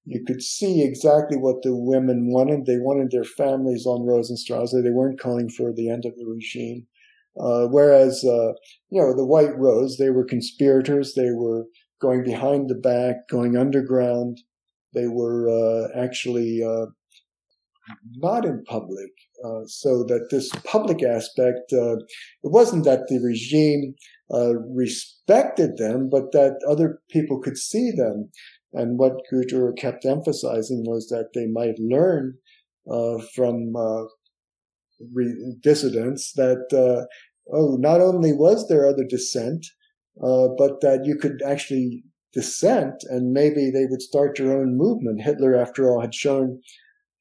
you could see exactly what the women wanted. They wanted their families on Rosenstrasse. They weren't calling for the end of the regime. Uh, whereas, uh, you know, the White Rose, they were conspirators. They were going behind the back, going underground. they were uh, actually uh, not in public. Uh, so that this public aspect, uh, it wasn't that the regime respected them, but that other people could see them. And what Gutterer kept emphasizing was that they might learn uh, from uh, re- dissidents that, uh, oh, not only was there other dissent, but that you could actually dissent and maybe they would start their own movement. Hitler, after all, had shown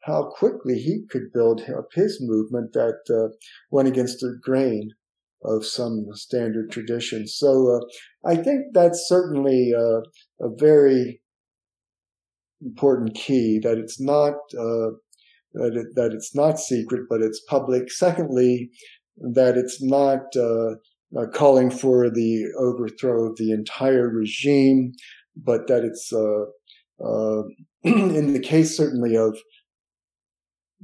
how quickly he could build up his movement that uh, went against the grain of some standard tradition. So uh, I think that's certainly uh, a very important key that it's not uh, that, it, that it's not secret, but it's public. Secondly, that it's not uh, uh, calling for the overthrow of the entire regime, but that it's in the case certainly of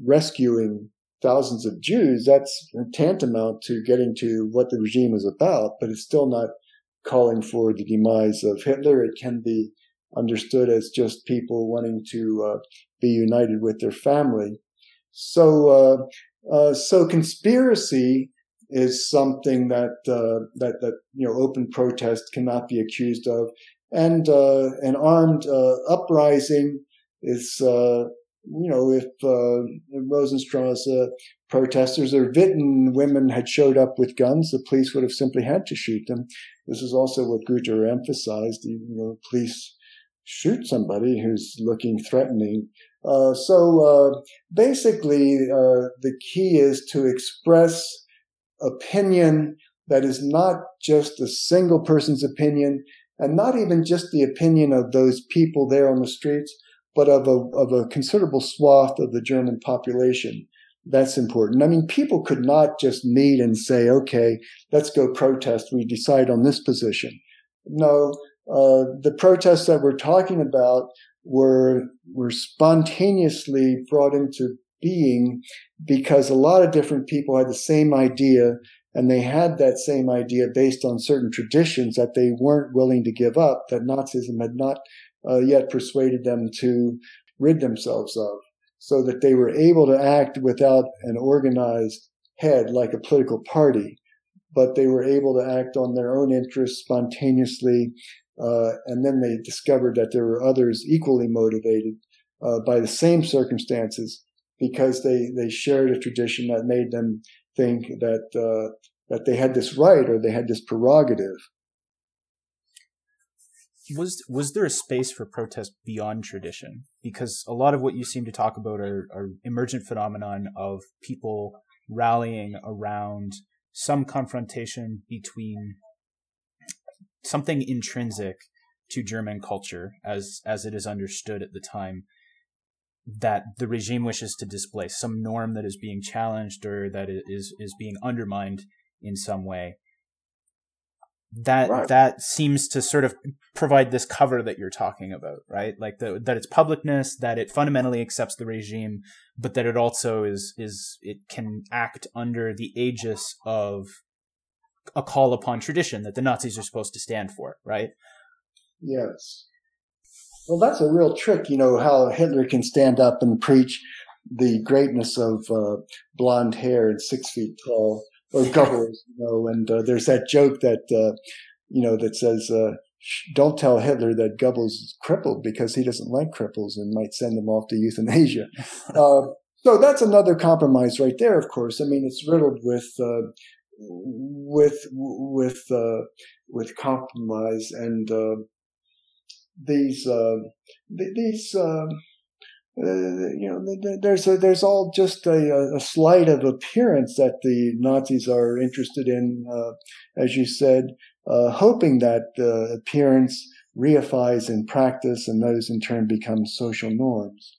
rescuing thousands of Jews, that's tantamount to getting to what the regime is about, but it's still not calling for the demise of Hitler. It can be understood as just people wanting to uh, be united with their family. So, uh, uh, so conspiracy is something that uh, that that you know open protest cannot be accused of, and uh, an armed uh, uprising is you know, if uh, Rosenstrasse uh, protesters or Witten women had showed up with guns, the police would have simply had to shoot them. This is also what Gutterer emphasized. You know, police shoot somebody who's looking threatening. Uh, so uh, basically, uh, the key is to express opinion that is not just a single person's opinion and not even just the opinion of those people there on the streets, but of a, of a considerable swath of the German population. That's important. I mean, people could not just meet and say, okay, let's go protest. We decide on this position. No, uh, the protests that we're talking about were, were spontaneously brought into being because a lot of different people had the same idea and they had that same idea based on certain traditions that they weren't willing to give up, that Nazism had not uh, yet persuaded them to rid themselves of, so that they were able to act without an organized head like a political party, but they were able to act on their own interests spontaneously. Uh, and then they discovered that there were others equally motivated uh, by the same circumstances because they, they shared a tradition that made them think that uh, that they had this right or they had this prerogative was was there a space for protest beyond tradition? Because a lot of what you seem to talk about are, are emergent phenomenon of people rallying around some confrontation between something intrinsic to German culture as as it is understood at the time that the regime wishes to displace some norm that is being challenged or that is is being undermined in some way that right. that seems to sort of provide this cover that you're talking about right like the, that it's publicness that it fundamentally accepts the regime but that it also is is it can act under the aegis of a call upon tradition that the nazis are supposed to stand for right yes well that's a real trick you know how hitler can stand up and preach the greatness of uh, blonde hair and six feet tall or Goebbels, you know, and uh, there's that joke that, uh, you know, that says, uh, don't tell Hitler that Goebbels is crippled because he doesn't like cripples and might send them off to euthanasia. Uh, so that's another compromise right there, of course. I mean, it's riddled with, uh, with, with, uh, with compromise and, these, these, uh, you know, there's a, there's all just a, a sleight of appearance that the Nazis are interested in, uh, as you said, uh, hoping that the appearance reifies in practice and those in turn become social norms.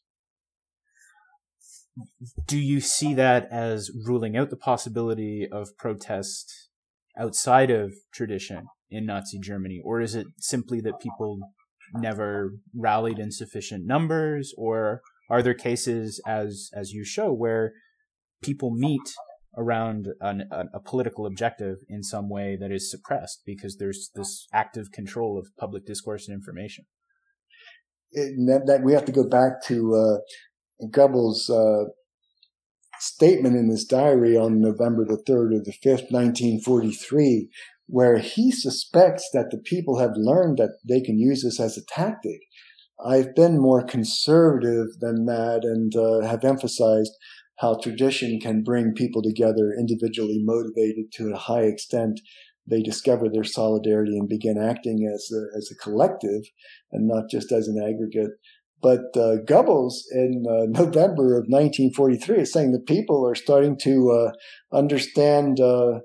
Do you see that as ruling out the possibility of protest outside of tradition in Nazi Germany, or is it simply that people never rallied in sufficient numbers, or are there cases, as as you show, where people meet around an, a, political objective in some way that is suppressed because there's this active control of public discourse and information? that, that, we have to go back to uh, Goebbels' uh, statement in his diary on November the 3rd or the 5th, 1943, where he suspects that the people have learned that they can use this as a tactic. I've been more conservative than that and uh, have emphasized how tradition can bring people together individually motivated to a high extent. They discover their solidarity and begin acting as a, as a collective and not just as an aggregate. But uh, Goebbels in uh, November of 1943 is saying that people are starting to uh, understand uh,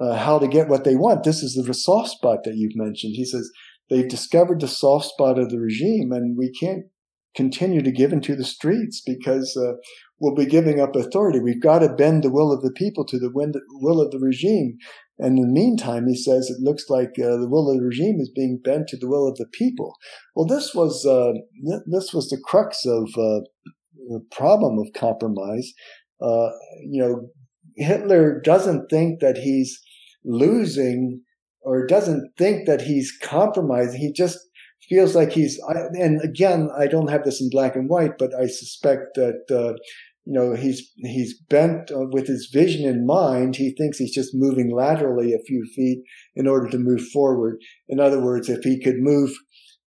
uh, how to get what they want. This is the soft spot that you've mentioned. He says they've discovered the soft spot of the regime, and we can't continue to give into the streets because uh, we'll be giving up authority. We've got to bend the will of the people to the will of the regime. And in the meantime, he says it looks like uh, the will of the regime is being bent to the will of the people. Well, this was uh, this was the crux of uh, the problem of compromise. Uh, you know, Hitler doesn't think that he's losing or doesn't think that he's compromising. He just feels like he's, and again, I don't have this in black and white, but I suspect that, uh, you know, he's, he's bent uh, with his vision in mind. He thinks he's just moving laterally a few feet in order to move forward. In other words, if he could move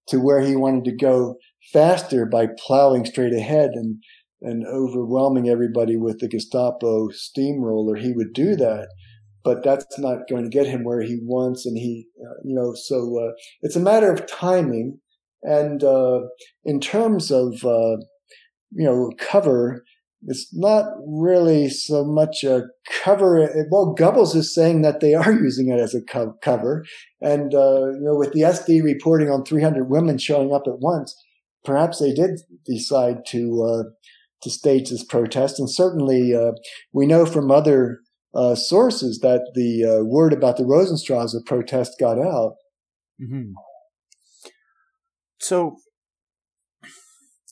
to where he wanted to go faster by plowing straight ahead and, and overwhelming everybody with the Gestapo steamroller, he would do that but that's not going to get him where he wants. And he, uh, you know, so uh, it's a matter of timing. And uh, in terms of, uh, you know, cover, it's not really so much a cover. Well, Goebbels is saying that they are using it as a co- cover. And, uh, you know, with the SD reporting on 300 women showing up at once, perhaps they did decide to, uh, to stage this protest. And certainly, we know from other uh, sources that the uh, word about the Rosenstrasse protest got out. Mm-hmm. So,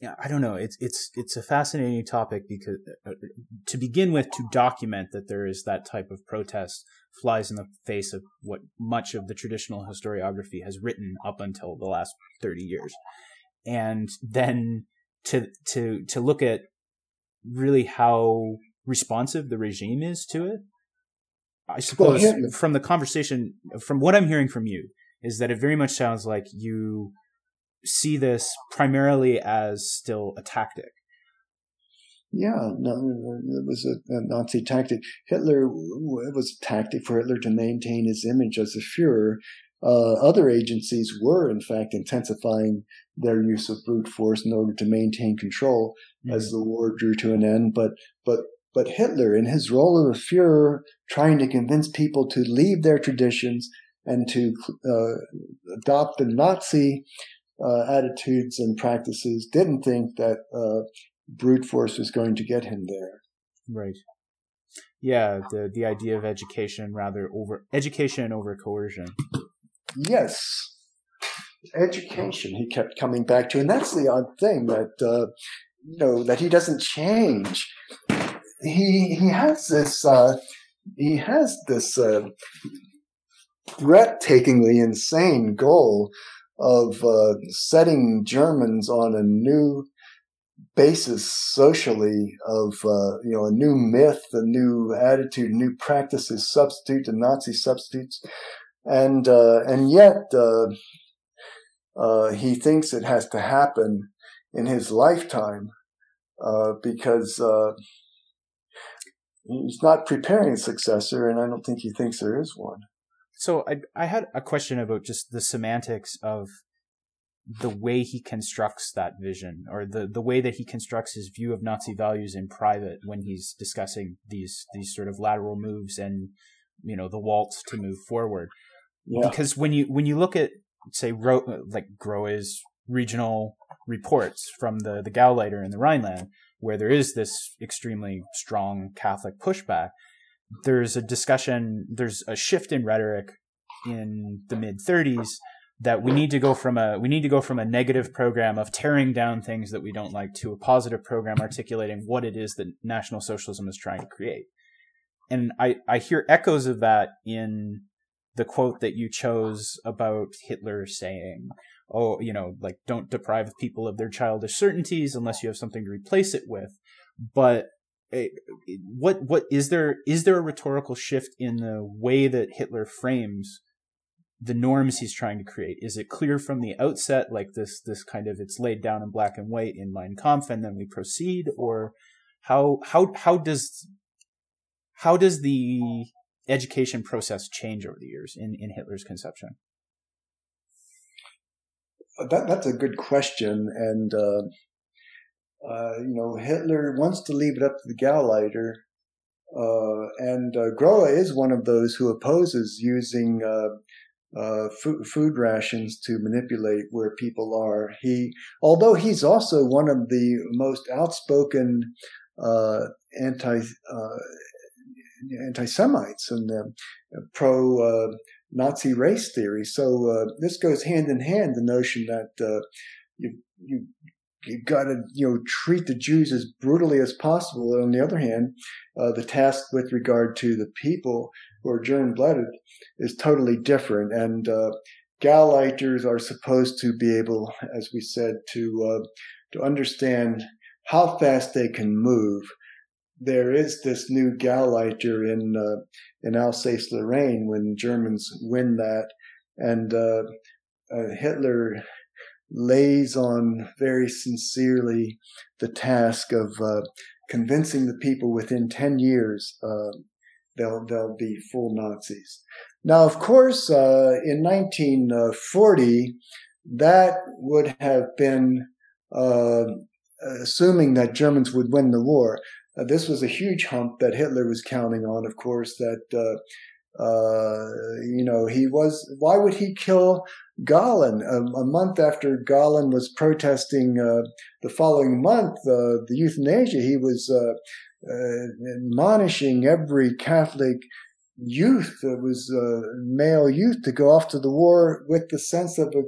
yeah, I don't know. It's it's it's a fascinating topic because uh, to begin with, to document that there is that type of protest flies in the face of what much of the traditional historiography has written up until the last thirty years, and then to to to look at really how responsive the regime is to it I suppose well, from the conversation, from what I'm hearing from you, is that it very much sounds like you see this primarily as still a tactic. Yeah, no, it was a, a, Nazi tactic. Hitler, it was a tactic for Hitler to maintain his image as a Fuhrer. Uh, other agencies were, in fact, intensifying their use of brute force in order to maintain control mm-hmm. as the war drew to an end. But, but but Hitler, in his role of a Fuhrer, trying to convince people to leave their traditions and to uh, adopt the Nazi uh, attitudes and practices, didn't think that uh, brute force was going to get him there. Right. Yeah, the the idea of education rather over education over coercion. Yes, education. He kept coming back to, and that's the odd thing that uh, you know that he doesn't change he he has this uh, he has this uh, breathtakingly insane goal of uh, setting Germans on a new basis socially of uh, you know a new myth, a new attitude, new practices substitute to Nazi substitutes, and uh, and yet uh, uh, he thinks it has to happen in his lifetime uh, because he's not preparing a successor, and I don't think he thinks there is one. So I I had a question about just the semantics of the way he constructs that vision, or the the way that he constructs his view of Nazi values in private when he's discussing these these sort of lateral moves and you know the waltz to move forward. Yeah. Because when you when you look at say Ro- like Grohe's regional reports from the the Gauleiter in the Rhineland, where there is this extremely strong Catholic pushback, there's a discussion, there's a shift in rhetoric in the mid 30s that we need to go from a we need to go from a negative program of tearing down things that we don't like to a positive program articulating what it is that National Socialism is trying to create. And I, I hear echoes of that in the quote that you chose about Hitler saying, oh, you know, like don't deprive people of their childish certainties unless you have something to replace it with. But what what is there is there a rhetorical shift in the way that Hitler frames the norms he's trying to create? Is it clear from the outset, like this this kind of it's laid down in black and white in Mein Kampf, and then we proceed, or how how how does how does the education process change over the years in, in Hitler's conception? That, that's a good question, and uh, uh, you know Hitler wants to leave it up to the Gauleiter, uh, and uh, Grohe is one of those who opposes using uh, uh, food, food rations to manipulate where people are. He, although he's also one of the most outspoken anti anti-Semites and uh, pro uh, Nazi race theory. So uh, this goes hand in hand. The notion that uh, you you you got to you know treat the Jews as brutally as possible. And on the other hand, uh, the task with regard to the people who are German blooded is totally different. And uh, are supposed to be able, as we said, to to understand how fast they can move there is this new Gauleiter in uh, in Alsace-Lorraine when Germans win that, and uh, uh, Hitler lays on very sincerely the task of uh, convincing the people within ten years uh, they'll they'll be full Nazis. Now, of course, uh, in 1940, that would have been assuming that Germans would win the war. Uh, this was a huge hump that Hitler was counting on, of course, that, uh, uh, you know, he was, why would he kill Galen? A, a month after Galen was protesting uh, the following month, uh, the euthanasia, he was admonishing every Catholic youth, it was male youth, to go off to the war with the sense of a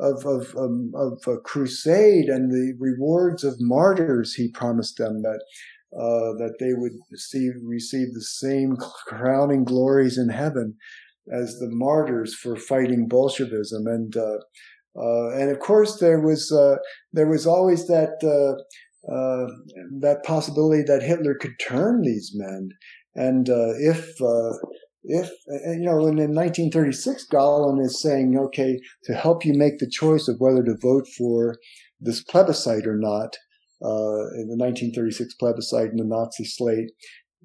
of of um, of a crusade and the rewards of martyrs he promised them that uh, that they would receive, receive the same crowning glories in heaven as the martyrs for fighting Bolshevism. And, uh, uh, and of course, there was, uh, there was always that, uh, that possibility that Hitler could turn these men. And, if, if, you know, in 1936, Galen is saying, okay, to help you make the choice of whether to vote for this plebiscite or not, in the 1936 plebiscite in the Nazi slate,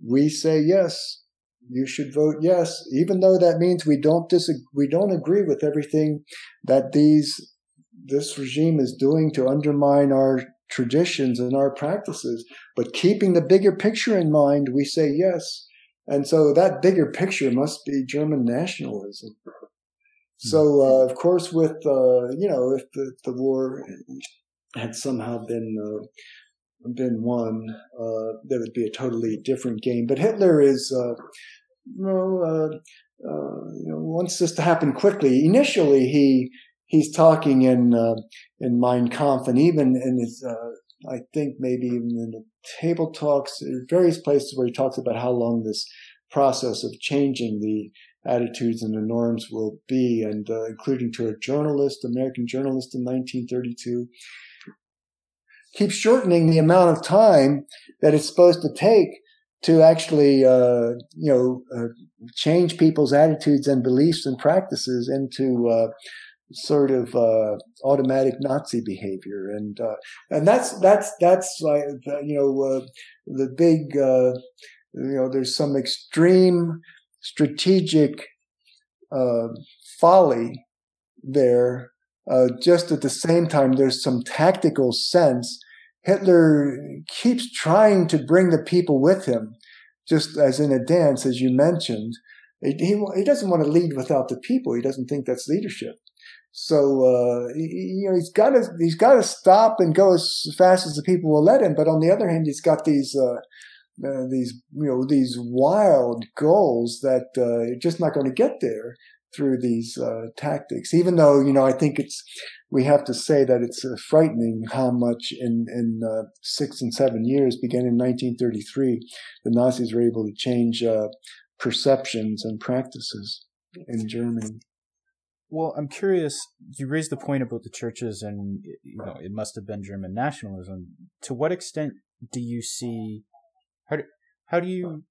we say yes. You should vote yes, even though that means we don't disagree, we don't agree with everything that these this regime is doing to undermine our traditions and our practices. But keeping the bigger picture in mind, we say yes. And so that bigger picture must be German nationalism. So, uh, of course, with, uh, you know, if the, the war had somehow been uh, been won, uh, that would be a totally different game. But Hitler is, uh, uh, uh, you know, wants this to happen quickly. Initially, he he's talking in uh, in Mein Kampf, and even in his, I think maybe even in the table talks, various places where he talks about how long this process of changing the attitudes and the norms will be, and including to a journalist, American journalist in 1932 keeps shortening the amount of time that it's supposed to take to actually, uh, you know, uh, change people's attitudes and beliefs and practices into uh, sort of uh, automatic Nazi behavior, and uh, and that's that's that's like you know uh, the big you know there's some extreme strategic folly there just at the same time, there's some tactical sense. Hitler keeps trying to bring the people with him, just as in a dance, as you mentioned. He, he, doesn't want to lead without the people. He doesn't think that's leadership. So uh, you know he's got to he's got to stop and go as fast as the people will let him. But on the other hand, he's got these uh, uh, these you know these wild goals that uh, you're just not going to get there through these uh, tactics. Even though you know, I think it's we have to say that it's uh, frightening how much in in uh, six and seven years, beginning in 1933, the Nazis were able to change uh, perceptions and practices in Germany. Well, I'm curious. You raised the point about the churches, and you know it must have been German nationalism. To what extent do you see? How do, how do you?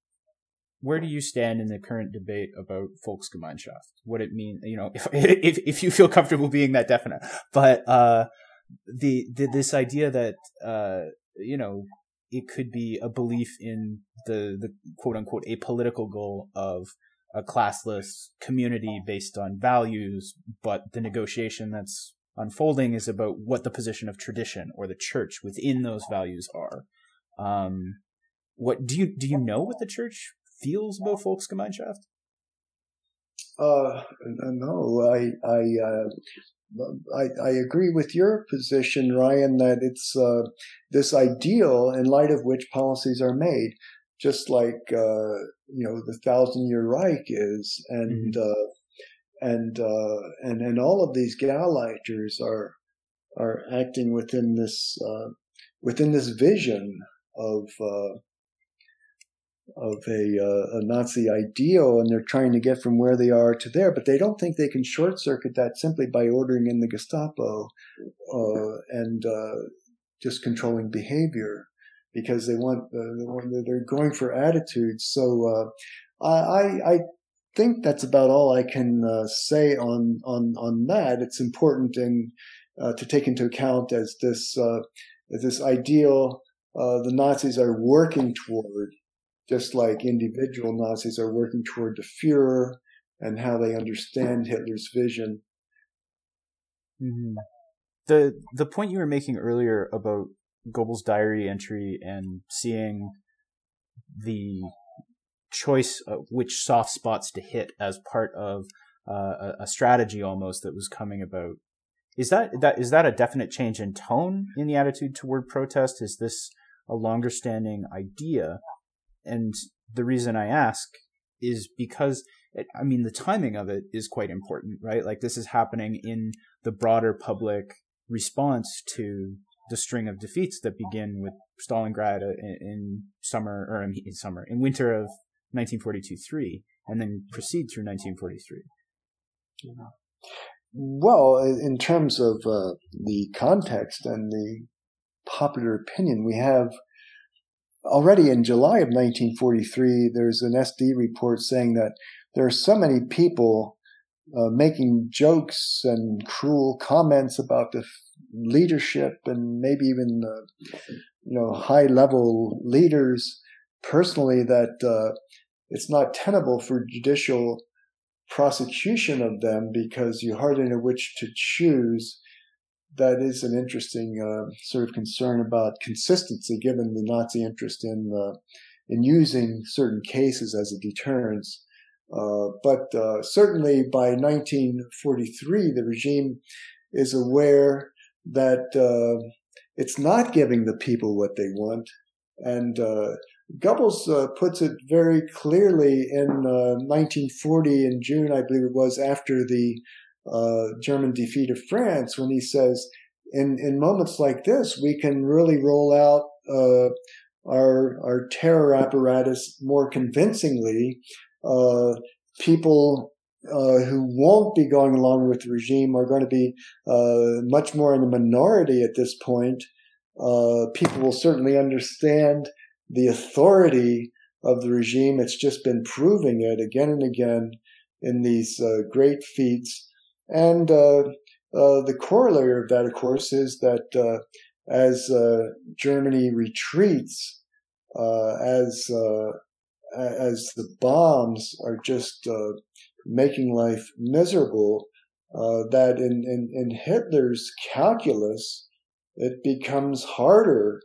Where do you stand in the current debate about Volksgemeinschaft? What it means, You know, if if if you feel comfortable being that definite, but uh, the, the this idea that uh, you know it could be a belief in the the quote unquote a political goal of a classless community based on values, but the negotiation that's unfolding is about what the position of tradition or the church within those values are. Um, what do you do? You know what the church feels about Volksgemeinschaft? Uh, no, I I uh, I, I agree with your position, Ryan, that it's uh, this ideal in light of which policies are made just like uh, you know the Thousand Year Reich is, and mm-hmm. uh, and uh, and and all of these Gauleiters are are acting within this uh, within this vision of uh, of a, uh, a Nazi ideal, and they're trying to get from where they are to there, but they don't think they can short circuit that simply by ordering in the Gestapo and just controlling behavior because they want uh, they're going for attitudes. So uh, I I think that's about all I can uh, say on on on that. It's important and uh, to take into account as this uh, as this ideal uh, the Nazis are working toward, just like individual Nazis are working toward the Führer and how they understand Hitler's vision. Mm-hmm. The the point you were making earlier about Goebbels' diary entry and seeing the choice of which soft spots to hit as part of uh, a, strategy almost that was coming about. Is that that is that a definite change in tone in the attitude toward protest? Is this a longer standing idea? And the reason I ask is because it, I mean the timing of it is quite important, right? Like this is happening in the broader public response to the string of defeats that begin with Stalingrad in, in summer or in, in, summer in winter of 1942-3 and then proceed through 1943. Well, in terms of uh, the context and the popular opinion, we have already in July of 1943, there's an SD report saying that there are so many people uh, making jokes and cruel comments about the leadership and maybe even uh, you know high level leaders personally that uh, it's not tenable for judicial prosecution of them because you hardly know which to choose. That is an interesting uh, sort of concern about consistency, given the Nazi interest in uh, in using certain cases as a deterrence. Uh, but uh, certainly by 1943, the regime is aware that uh, it's not giving the people what they want. And uh, Goebbels uh, puts it very clearly in 1940 in June, I believe it was, after the German defeat of France, when he says, in, in moments like this, we can really roll out our, our terror apparatus more convincingly uh, people uh, who won't be going along with the regime are going to be uh, much more in the minority at this point. Uh, people will certainly understand the authority of the regime. It's just been proving it again and again in these uh, great feats. And uh, the corollary of that, of course, is that as Germany retreats, as as the bombs are just uh, making life miserable, uh, that in, in, in, Hitler's calculus, it becomes harder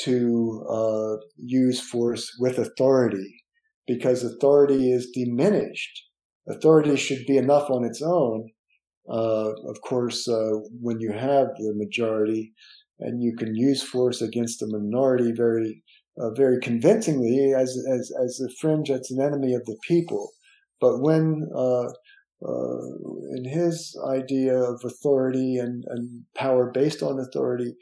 to uh, use force with authority because authority is diminished. Authority should be enough on its own. Uh, of course, uh, when you have the majority and you can use force against the minority very uh, very convincingly as, as, as a fringe that's an enemy of the people. But when, uh, uh, in his idea of authority and, and power based on authority,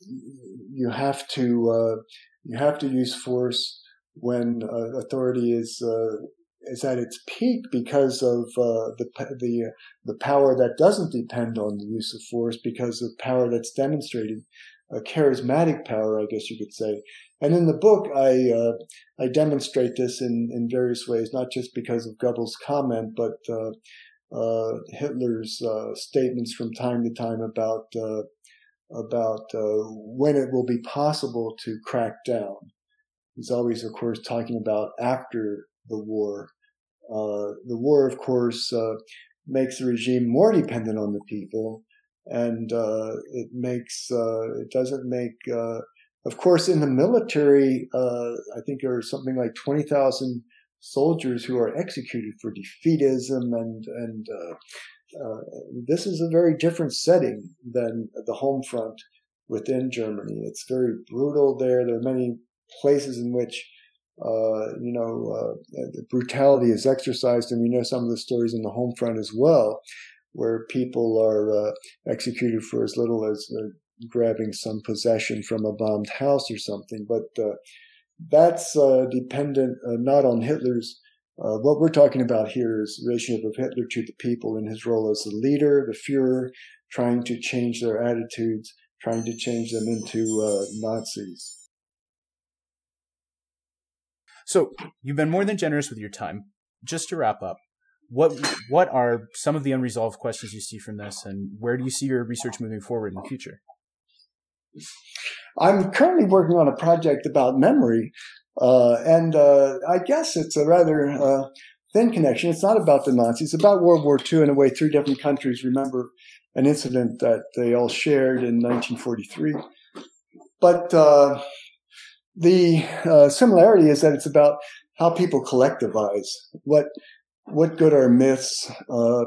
you have to, uh, you have to use force when uh, authority is, uh, is at its peak because of uh, the the the power that doesn't depend on the use of force, because of power that's demonstrated, a charismatic power, I guess you could say. And in the book, I uh, I demonstrate this in in various ways, not just because of Goebbels' comment, but uh, uh, Hitler's uh, statements from time to time about about when it will be possible to crack down. He's always, of course, talking about after the war. Uh, the war, of course, uh, makes the regime more dependent on the people, and uh, it makes it doesn't make. of course, in the military, I think there are something like twenty thousand soldiers who are executed for defeatism and and uh, this is a very different setting than the home front within Germany. It's very brutal there. There are many places in which you know, uh, brutality is exercised, and we know some of the stories in the home front as well, where people are uh, executed for as little as uh, grabbing some possession from a bombed house or something. But uh, that's uh, dependent not on Hitler's. what we're talking about here is the relationship of Hitler to the people in his role as the leader, the Fuhrer, trying to change their attitudes, trying to change them into Nazis. So you've been more than generous with your time. Just to wrap up, what what are some of the unresolved questions you see from this, and where do you see your research moving forward in the future? I'm currently working on a project about memory, uh, and uh, I guess it's a rather uh, thin connection. It's not about the Nazis; it's about World War II. In a way, three different countries remember an incident that they all shared in 1943. But uh, the uh, similarity is that it's about how people collectivize. What what good are myths? Uh,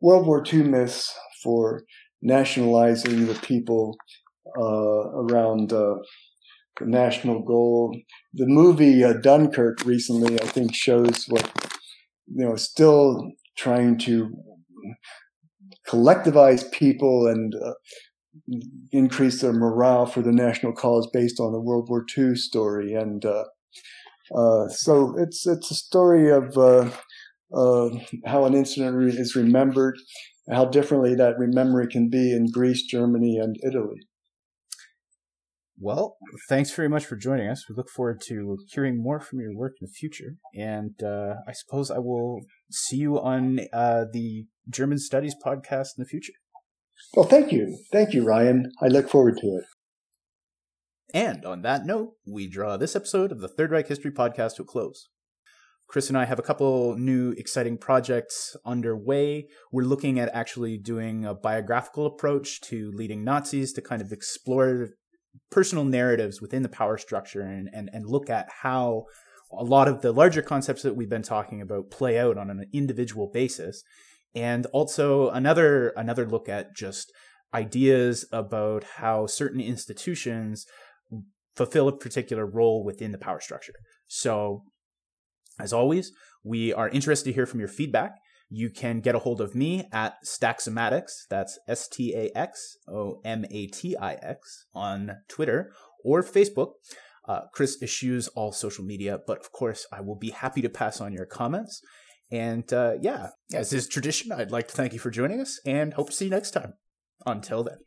World War II myths for nationalizing the people uh, around uh, the national goal. The movie uh, Dunkirk recently, I think, shows what you know, still trying to collectivize people and uh, increase their morale for the national cause based on the World War II story. And uh, uh, so it's it's a story of uh, uh how an incident is remembered, how differently that memory can be in Greece, Germany, and Italy. Well, thanks very much for joining us. We look forward to hearing more from your work in the future. And uh, I suppose I will see you on uh, the German Studies podcast in the future. Well, thank you. Thank you, Ryan. I look forward to it. And on that note, we draw this episode of the Third Reich History Podcast to a close. Chris and I have a couple new exciting projects underway. We're looking at actually doing a biographical approach to leading Nazis to kind of explore personal narratives within the power structure and, and, and look at how a lot of the larger concepts that we've been talking about play out on an individual basis and also another another look at just ideas about how certain institutions fulfill a particular role within the power structure. So, as always, we are interested to hear from your feedback. You can get a hold of me at Staxomatix, that's S T A X O M A T I X, on Twitter or Facebook. Uh, Chris eschews all social media, but of course, I will be happy to pass on your comments. And uh, yeah, as is tradition, I'd like to thank you for joining us and hope to see you next time. Until then.